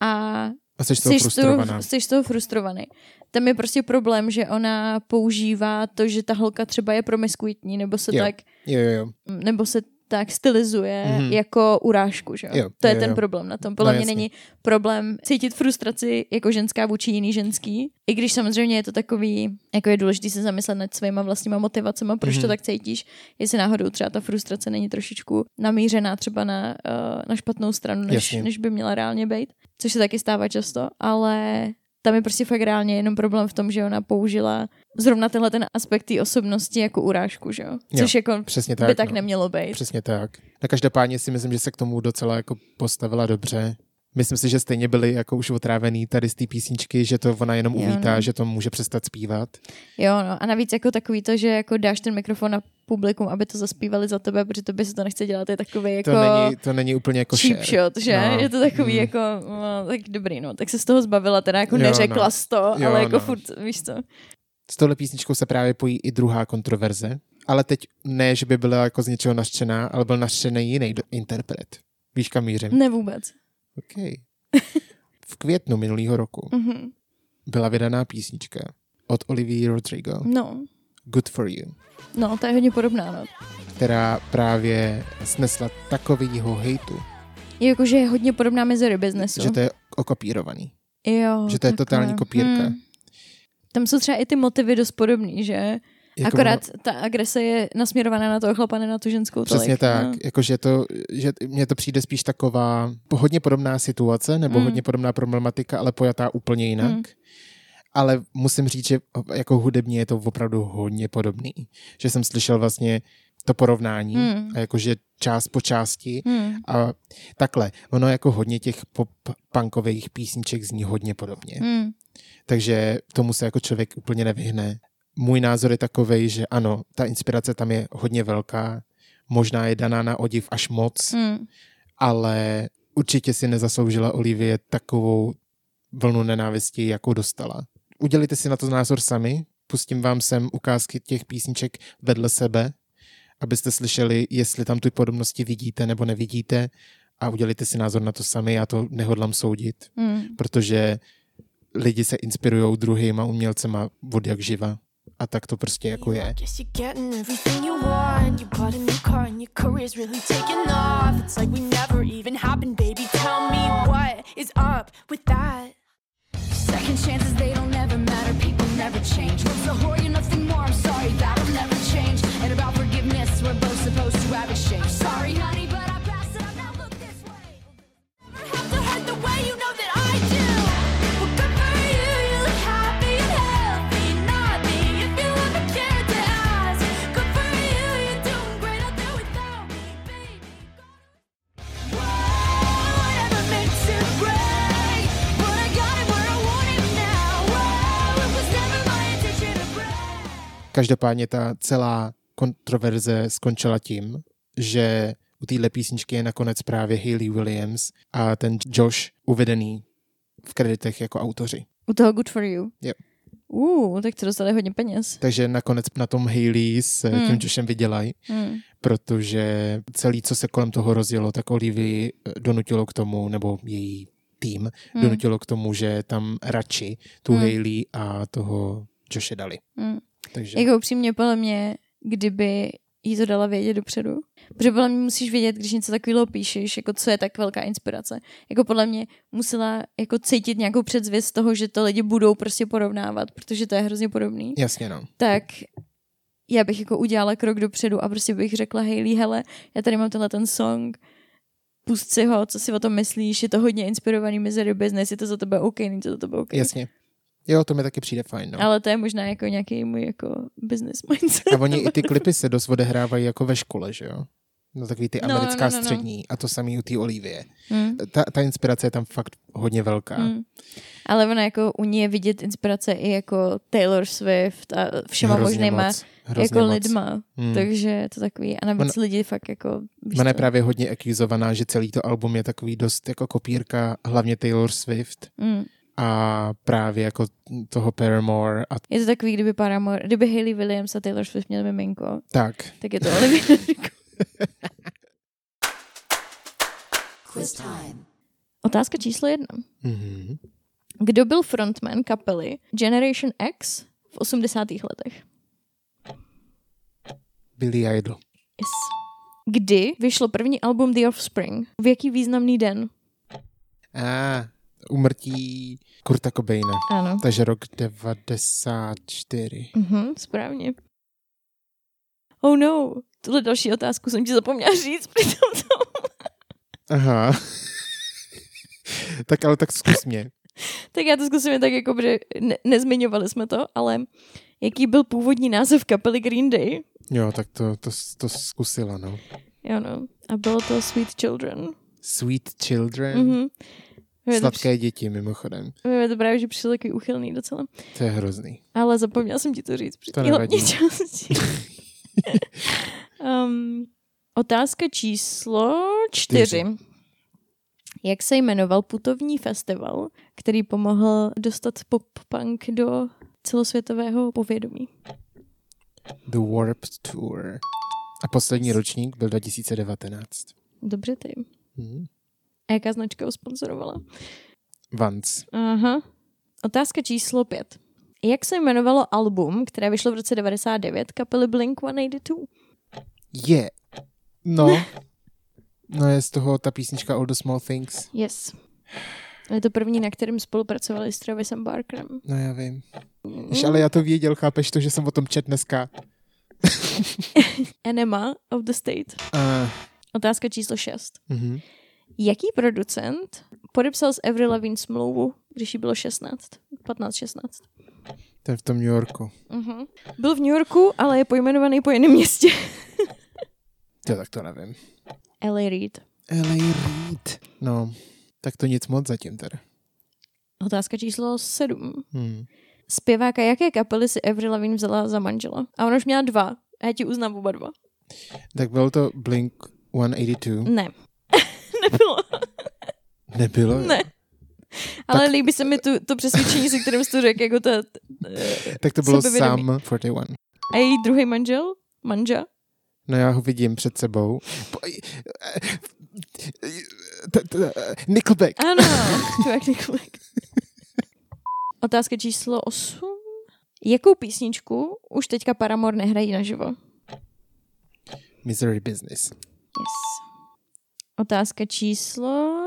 Speaker 1: a
Speaker 2: A jsi z toho
Speaker 1: jsi toho, jsi z toho frustrovaný. Tam je prostě problém, že ona používá to, že ta holka třeba je promiskuitní, nebo se
Speaker 2: Jo.
Speaker 1: tak
Speaker 2: Jo, jo, jo.
Speaker 1: nebo se tak stylizuje
Speaker 2: Mhm.
Speaker 1: mm-hmm. jako urážku, že jo?
Speaker 2: Jo,
Speaker 1: To je
Speaker 2: jo,
Speaker 1: ten
Speaker 2: jo.
Speaker 1: problém na tom. Podle
Speaker 2: No,
Speaker 1: mě
Speaker 2: jasně.
Speaker 1: není problém cítit frustraci jako ženská vůči jiný ženský, i když samozřejmě je to takový, jako je důležité se zamyslet nad svýma vlastníma motivacemi, proč
Speaker 2: Mhm.
Speaker 1: mm-hmm. to tak cítíš, jestli náhodou třeba ta frustrace není trošičku namířená třeba na, uh, na špatnou stranu, než, než by měla reálně být, což se taky stává často, ale tam je prostě fakt reálně jenom problém v tom, že ona použila zrovna tenhle ten aspekt té osobnosti jako urážku, že jo? Což jako
Speaker 2: Přesně tak.
Speaker 1: by tak
Speaker 2: no.
Speaker 1: nemělo být.
Speaker 2: Přesně tak. Na každopádně si myslím, že se k tomu docela jako postavila dobře. Myslím si, že stejně byli jako už otrávený tady z té písničky, že to ona jenom
Speaker 1: Jo,
Speaker 2: uvítá,
Speaker 1: no.
Speaker 2: že to může přestat zpívat.
Speaker 1: Jo, no. A navíc jako takový to, že jako dáš ten mikrofon na publikum, aby to zaspívali za tebe, protože to by se to nechce dělat, je takový jako
Speaker 2: To, není, to není úplně jako
Speaker 1: cheap
Speaker 2: share.
Speaker 1: shot, že?
Speaker 2: No.
Speaker 1: Je to takový
Speaker 2: Mm.
Speaker 1: jako, no, tak dobrý, no. Tak se z toho zbavila, teda jako
Speaker 2: Jo,
Speaker 1: neřekla
Speaker 2: no.
Speaker 1: to,
Speaker 2: Jo,
Speaker 1: ale jako
Speaker 2: no.
Speaker 1: furt, víš co.
Speaker 2: S touhle písničkou se právě pojí i druhá kontroverze, ale teď ne, že by byla jako z něčeho nařčená, ale byl nařčený jiný interpret. Víš, kam mířím?
Speaker 1: Ne vůbec.
Speaker 2: Okay. [laughs] V květnu minulého roku
Speaker 1: Mhm.
Speaker 2: byla vydaná písnička od Olivia Rodrigo,
Speaker 1: No,
Speaker 2: Good For You,
Speaker 1: no, to je hodně podobná, no.
Speaker 2: která právě snesla takovýho hejtu,
Speaker 1: Je jako, že je hodně podobná Misery Businessu.
Speaker 2: že to je okopírovaný.
Speaker 1: jo,
Speaker 2: že to je
Speaker 1: takhle.
Speaker 2: totální kopírka.
Speaker 1: Hmm. Tam jsou třeba i ty motivy dost podobný, že?
Speaker 2: Jako
Speaker 1: Akorát
Speaker 2: ono-
Speaker 1: ta agrese je nasměrovaná na toho chlapa, ne na tu ženskou tolik.
Speaker 2: Přesně tak,
Speaker 1: No.
Speaker 2: jakože to, že mně to přijde spíš taková hodně podobná situace, nebo
Speaker 1: Mm.
Speaker 2: hodně podobná problematika, ale pojatá úplně jinak.
Speaker 1: Mm.
Speaker 2: Ale musím říct, že jako hudebně je to opravdu hodně podobný. Že jsem slyšel vlastně to porovnání,
Speaker 1: Mm.
Speaker 2: a jakože část po části.
Speaker 1: Hmm.
Speaker 2: A takhle, ono jako hodně těch pop-punkových písniček zní hodně podobně.
Speaker 1: Hmm.
Speaker 2: Takže tomu se jako člověk úplně nevyhne. Můj názor je takový, že ano, ta inspirace tam je hodně velká, možná je daná na odiv až moc,
Speaker 1: Hmm.
Speaker 2: ale určitě si nezasloužila Olivie takovou vlnu nenávisti, jakou dostala. Udělejte si na to názor sami, pustím vám sem ukázky těch písniček vedle sebe, abyste slyšeli, jestli tam ty podobnosti vidíte nebo nevidíte a udělejte si názor na to sami, já to nehodlám soudit,
Speaker 1: Hmm.
Speaker 2: protože lidi se inspirují druhýma umělcema od jak živa. A tak to prostě jako je.
Speaker 6: Never.
Speaker 5: Second chances, they don't ever matter. People never change. Once a whore, you're nothing more.
Speaker 2: Každopádně ta celá kontroverze skončila tím, že u téhle písničky je nakonec právě Hayley Williams a ten Josh uvedený v kreditech jako autoři.
Speaker 1: U toho Good for You.
Speaker 2: Jo.
Speaker 1: Uh, tak to dostali hodně peněz.
Speaker 2: Takže nakonec na tom Hayley s
Speaker 1: Hmm.
Speaker 2: tím Joshem vydělají,
Speaker 1: Hmm.
Speaker 2: protože celý, co se kolem toho rozjelo, tak Olivii eh, donutilo k tomu, nebo její tým
Speaker 1: Hmm.
Speaker 2: donutilo k tomu, že tam radši tu
Speaker 1: Hmm.
Speaker 2: Hayley a toho Joshe dali.
Speaker 1: Hmm.
Speaker 2: Takže
Speaker 1: Jako upřímně, podle mě, kdyby jí to dala vědět dopředu. Protože podle mě musíš vědět, když něco takového píšeš, jako co je tak velká inspirace. Jako podle mě musela jako cítit nějakou předzvěst toho, že to lidi budou prostě porovnávat, protože to je hrozně podobný.
Speaker 2: jasně no.
Speaker 1: Tak já bych jako udělala krok dopředu a prostě bych řekla Hayley, hele, já tady mám tenhle ten song, pust si ho, co si o tom myslíš, je to hodně inspirovaný Misery Business, je to za tebe OK, není to za tebe OK.
Speaker 2: Jasně. Jo, to mi taky přijde fajn. No.
Speaker 1: Ale to je možná jako nějaký můj jako business mindset.
Speaker 2: A oni i ty klipy se dost odehrávají jako ve škole, že jo? No takový ty
Speaker 1: No, no,
Speaker 2: americká
Speaker 1: no, no, no.
Speaker 2: střední a to samý u té Olivie.
Speaker 1: Hmm.
Speaker 2: Ta, ta inspirace je tam fakt hodně velká.
Speaker 1: Hmm. Ale ona jako u ní je vidět inspirace i jako Taylor Swift a všema
Speaker 2: Hrozně
Speaker 1: možnýma
Speaker 2: moc,
Speaker 1: jako
Speaker 2: moc.
Speaker 1: lidma.
Speaker 2: Hmm.
Speaker 1: Takže je to takový. A navíc
Speaker 2: On-
Speaker 1: lidi fakt jako...
Speaker 2: Ona je právě hodně akvizovaná, že celý to album je takový dost jako kopírka, hlavně Taylor Swift
Speaker 1: Hmm.
Speaker 2: A právě jako toho Paramore a
Speaker 1: Je to takový, kdyby Paramore, kdyby Hayley Williams a Taylor Swift měli miminko,
Speaker 2: tak.
Speaker 1: tak je to Olivia Rodrigo. Otázka číslo jedna.
Speaker 2: Mhm.
Speaker 1: Kdo byl frontman kapely Generation X v 80. letech?
Speaker 2: Billy Idol.
Speaker 1: Yes. Kdy vyšlo první album The Offspring? V jaký významný den?
Speaker 2: A umrtí Kurta Cobaina.
Speaker 1: Ano.
Speaker 2: Takže rok 94.
Speaker 1: Mhm, správně. Oh no, tuhle další otázku jsem ti zapomněla říct při tomto.
Speaker 2: Aha. tak ale tak zkus mě.
Speaker 1: tak já to zkusím tak jako, protože ne- nezmiňovali jsme to, ale jaký byl původní název kapely Green Day?
Speaker 2: Jo, tak to, to, to zkusila, no.
Speaker 1: Jo no, a bylo to Sweet Children.
Speaker 2: Sweet Children.
Speaker 1: Mhm. To,
Speaker 2: Sladké děti, mimochodem.
Speaker 1: při- mě to právě, že přišlo takový uchylný docela.
Speaker 2: To je hrozný.
Speaker 1: Ale zapomněla jsem ti to říct při
Speaker 2: To nevadí.
Speaker 1: části. [laughs] um, otázka číslo čtyři.
Speaker 2: Čtyři.
Speaker 1: Jak se jmenoval putovní festival, který pomohl dostat pop-punk do celosvětového povědomí?
Speaker 2: The Warped Tour. A poslední ročník byl 2019.
Speaker 1: Dobře ty.
Speaker 2: Hmm.
Speaker 1: A jaká značka ho sponzorovala?
Speaker 2: Vance.
Speaker 1: Aha. Otázka číslo pět. Jak se jmenovalo album, které vyšlo v roce 99 kapely Blink-182?
Speaker 2: Je. No. No je z toho ta písnička All the Small Things.
Speaker 1: Yes. Je to první, na kterém spolupracovali s Travisem Barkerem.
Speaker 2: No já vím. Jež, ale já to věděl, chápeš to, že jsem o tom čet dneska. [laughs]
Speaker 1: Enema of the State.
Speaker 2: Uh,
Speaker 1: Otázka číslo 6.
Speaker 2: uh-huh.
Speaker 1: Jaký producent podepsal s Avril Lavigne smlouvu, když jí bylo 16? 15-16.
Speaker 2: Ten v tom New Yorku.
Speaker 1: Uh-huh. Byl v New Yorku, ale je pojmenovaný po jiném městě. [laughs]
Speaker 2: To tak to nevím.
Speaker 1: L.A. Reid.
Speaker 2: L.A. Reid. No, tak to nic moc zatím teda.
Speaker 1: Otázka číslo 7.
Speaker 2: Hmm.
Speaker 1: Zpěváka jaké kapely si Avril Lavigne vzala za manžela? A ona už měla dva. A já ti uznám oba dva.
Speaker 2: Tak byl to Blink 182.
Speaker 1: Ne. Nebylo.
Speaker 2: Nebylo?
Speaker 1: Ne. Ale líbí se mi tu, to přesvědčení, se kterým jsi to řekl, jako ta, eh,
Speaker 2: Tak to bylo. Sam 41.
Speaker 1: a její druhý manžel? Manža?
Speaker 2: No já ho vidím před sebou. T- Nickelback.
Speaker 1: Ano, [laughs] jak Nickelback. Otázka číslo 8. Jakou písničku už teďka Paramore nehrají naživo?
Speaker 2: Misery Business.
Speaker 1: Yes. Otázka číslo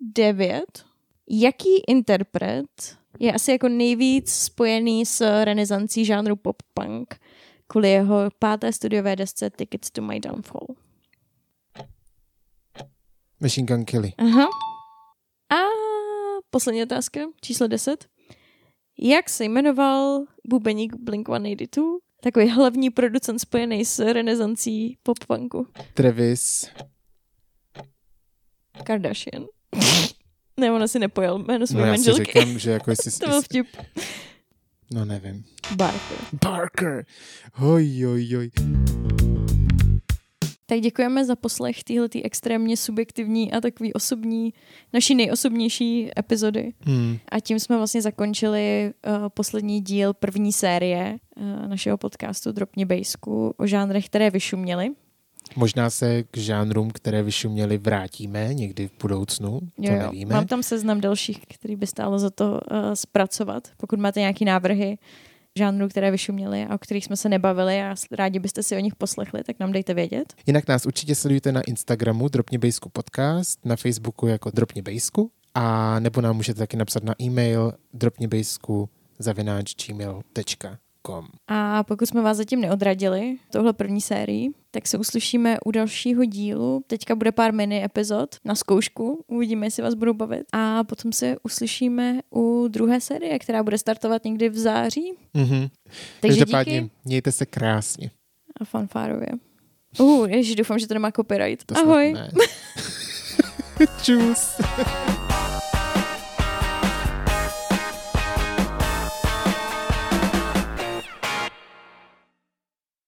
Speaker 1: 9. Jaký interpret je asi jako nejvíc spojený s renesancí žánru pop-punk kvůli jeho páté studiové desce Tickets to My Downfall?
Speaker 2: Machine Gun Kelly.
Speaker 1: Aha. A poslední otázka, číslo 10. Jak se jmenoval bubeník Blink-182? Takový hlavní producent spojený s renesancí pop-punku.
Speaker 2: Travis.
Speaker 1: Kardashian. [laughs] ne, ona si nepojel jméno své
Speaker 2: No já si
Speaker 1: manželky.
Speaker 2: říkám, že jako jestli... [laughs]
Speaker 1: to byl vtip.
Speaker 2: No nevím.
Speaker 1: Barker.
Speaker 2: Parker. Hoj, hoj, hoj.
Speaker 1: Tak děkujeme za poslech téhletý extrémně subjektivní a takový osobní, naší nejosobnější epizody.
Speaker 2: Hmm.
Speaker 1: A tím jsme vlastně zakončili uh, poslední díl první série uh, našeho podcastu Dropni Bejsku o žánrech, které vyšuměly.
Speaker 2: Možná se k žánrům, které vyšuměly, vrátíme někdy v budoucnu. To
Speaker 1: Jo, jo.
Speaker 2: nevíme.
Speaker 1: Mám tam seznam dalších, který by stálo za to uh, zpracovat. Pokud máte nějaké návrhy žánrů, které vyšuměly a o kterých jsme se nebavili a rádi byste si o nich poslechli, tak nám dejte vědět.
Speaker 2: Jinak nás určitě sledujte na Instagramu Dropně Bejsku podcast, na Facebooku jako Dropně Bejsku a nebo nám můžete taky napsat na e-mail zavináč gmail.com.
Speaker 1: A pokud jsme vás zatím neodradili tohle první sérii, tak se uslyšíme u dalšího dílu. Teďka bude pár mini epizod na zkoušku, uvidíme, jestli vás budou bavit. A potom se uslyšíme u druhé série, která bude startovat někdy v září.
Speaker 2: Mhm.
Speaker 1: Takže
Speaker 2: Každopádně
Speaker 1: díky
Speaker 2: mějte se krásně.
Speaker 1: a fanfárově. Uh, ježiš, doufám, že to nemá copyright.
Speaker 2: To
Speaker 1: Ahoj. [laughs]
Speaker 2: Čus.